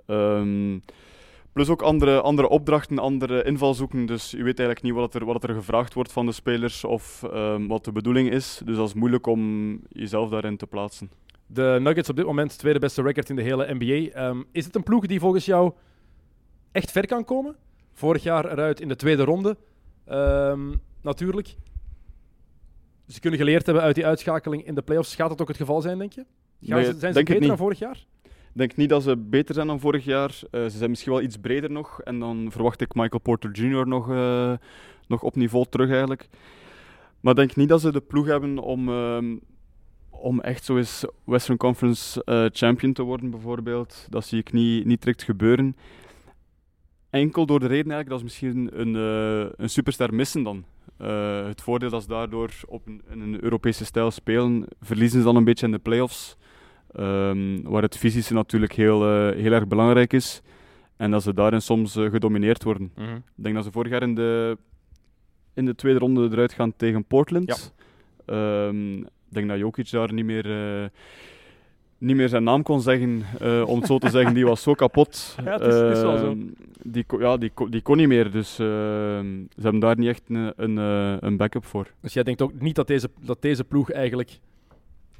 Ja. Um, plus ook andere, andere opdrachten, andere invalshoeken. Dus je weet eigenlijk niet wat er, wat er gevraagd wordt van de spelers of um, wat de bedoeling is. Dus dat is moeilijk om jezelf daarin te plaatsen. De Nuggets op dit moment tweede beste record in de hele NBA. Um, is het een ploeg die volgens jou echt ver kan komen? Vorig jaar eruit in de tweede ronde. Um, natuurlijk. Ze kunnen geleerd hebben uit die uitschakeling in de playoffs. Gaat dat ook het geval zijn, denk je? Gaan Nee, ze, zijn ze beter dan vorig jaar? Denk niet dat ze beter zijn dan vorig jaar. Uh, ze zijn misschien wel iets breder nog. En dan verwacht ik Michael Porter Jr. nog, uh, nog op niveau terug eigenlijk. Maar ik denk niet dat ze de ploeg hebben om, um, om echt zo eens Western Conference uh, champion te worden bijvoorbeeld. Dat zie ik niet, niet direct gebeuren. Enkel door de reden eigenlijk dat ze misschien een, een superster missen dan. Het voordeel dat ze daardoor op een, in een Europese stijl spelen, verliezen ze dan een beetje in de playoffs. Um, waar het fysische natuurlijk heel, uh, heel erg belangrijk is. En dat ze daarin soms uh, gedomineerd worden. Mm -hmm. Ik denk dat ze vorig jaar in de, in de tweede ronde eruit gaan tegen Portland. Ja. Um, ik denk dat Jokic daar niet meer, uh, niet meer zijn naam kon zeggen, om het zo te zeggen. Die was zo kapot. Ja, het is, het is wel zo. Die, ja, die, die kon niet meer. Dus ze hebben daar niet echt een, een, een backup voor. Dus jij denkt ook niet dat deze, dat deze ploeg eigenlijk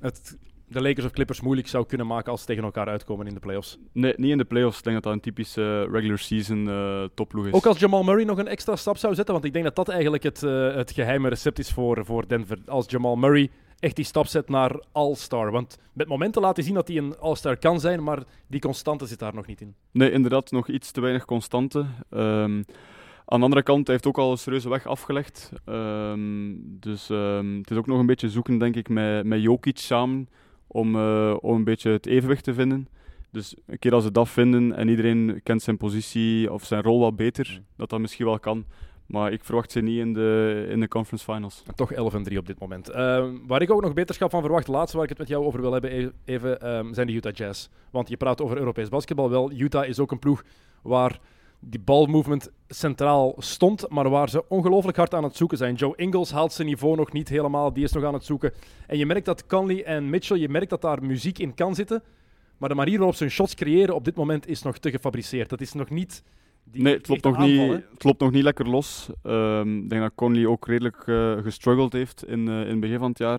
het de Lakers of Clippers moeilijk zou kunnen maken als ze tegen elkaar uitkomen in de playoffs. Nee, niet in de playoffs. Ik denk dat dat een typische regular season uh, topploeg is. Ook als Jamal Murray nog een extra stap zou zetten, want ik denk dat dat eigenlijk het, uh, het geheime recept is voor, voor Denver. Als Jamal Murray echt die stap zet naar All-Star. Want met momenten laat hij zien dat hij een All-Star kan zijn, maar die constante zit daar nog niet in. Nee, inderdaad, nog iets te weinig constante. Um, aan de andere kant, hij heeft ook al een serieuze weg afgelegd. Um, dus um, het is ook nog een beetje zoeken, denk ik, met, met Jokic samen om, uh, om een beetje het evenwicht te vinden. Dus een keer als ze dat vinden en iedereen kent zijn positie of zijn rol wat beter, dat dat misschien wel kan. Maar ik verwacht ze niet in de, in de conference finals. Toch 11 en 3 op dit moment. Ehm, waar ik ook nog beterschap van verwacht, laatste waar ik het met jou over wil hebben, e- even, ehm, zijn de Utah Jazz. Want je praat over Europees basketbal. Wel, Utah is ook een ploeg waar die balmovement centraal stond, maar waar ze ongelooflijk hard aan het zoeken zijn. Joe Ingles haalt zijn niveau nog niet helemaal, die is nog aan het zoeken. En je merkt dat Conley en Mitchell, je merkt dat daar muziek in kan zitten, maar de manier waarop ze hun shots creëren op dit moment is nog te gefabriceerd. Dat is nog niet... Die nee, het loopt, nog niet, het loopt nog niet lekker los. Ehm, ik denk dat Conley ook redelijk eh, gestruggeld heeft in, eh, in het begin van het jaar.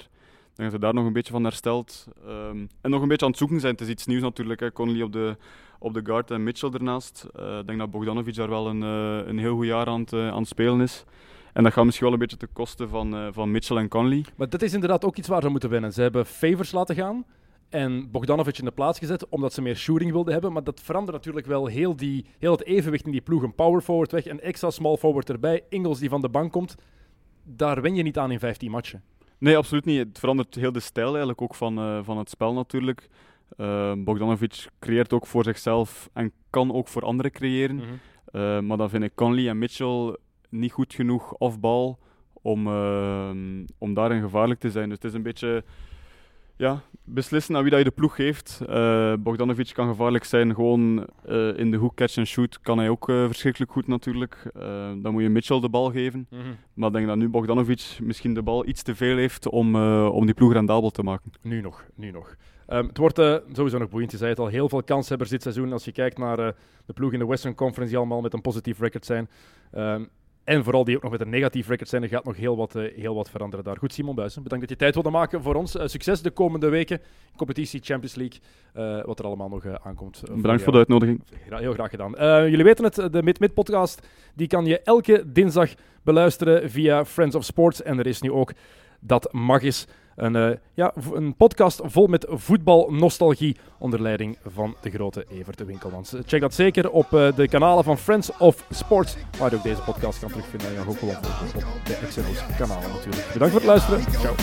Ik denk dat hij daar nog een beetje van herstelt. Ehm, en nog een beetje aan het zoeken zijn. Het is iets nieuws natuurlijk. Hè. Conley op de, op de guard en Mitchell ernaast. Eh, ik denk dat Bogdanovic daar wel een, eh, een heel goed jaar aan eh, aan het spelen is. En dat gaat misschien wel een beetje ten koste van, eh, van Mitchell en Conley. Maar dat is inderdaad ook iets waar ze moeten winnen. Ze hebben Favors laten gaan en Bogdanovic in de plaats gezet omdat ze meer shooting wilden hebben. Maar dat verandert natuurlijk wel heel, die, heel het evenwicht in die ploeg. Een power forward weg, een extra small forward erbij. Ingles die van de bank komt. Daar wen je niet aan in 15 matchen. Nee, absoluut niet. Het verandert heel de stijl eigenlijk ook van, eh, van het spel natuurlijk. Eh, Bogdanovic creëert ook voor zichzelf en kan ook voor anderen creëren. Eh, maar dan vind ik Conley en Mitchell niet goed genoeg off-bal om, eh, om daarin gevaarlijk te zijn. Dus het is een beetje ja, beslissen aan wie dat je de ploeg geeft. Eh, Bogdanovic kan gevaarlijk zijn, gewoon eh, in de hoek catch and shoot kan hij ook eh, verschrikkelijk goed natuurlijk. Eh, dan moet je Mitchell de bal geven. Maar ik denk dat nu Bogdanovic misschien de bal iets te veel heeft om, eh, om die ploeg rendabel te maken. Nu nog, nu nog. Ehm, het wordt eh, sowieso nog boeiend. Je zei het al, heel veel kanshebbers dit seizoen. Als je kijkt naar eh, de ploeg in de Western Conference die allemaal met een positief record zijn. Ehm, en vooral die ook nog met een negatief record zijn. Er gaat nog heel wat, eh, heel wat veranderen daar. Goed, Simon Buijsen, bedankt dat je tijd wilde maken voor ons. Succes de komende weken. Competitie, Champions League, wat er allemaal nog aankomt. Bedankt voor jou. de uitnodiging. Heel graag gedaan. Jullie weten het, de Mid-Mid podcast die kan je elke dinsdag beluisteren via Friends of Sports. En er is nu ook dat mag eens. Een, eh, ja, een podcast vol met voetbalnostalgie onder leiding van de grote Evert Winkelmans. Check dat zeker op eh, de kanalen van Friends of Sports, waar je ook deze podcast kan terugvinden. En je ook gewoon op de XNO's kanalen natuurlijk. Bedankt voor het luisteren. Ciao.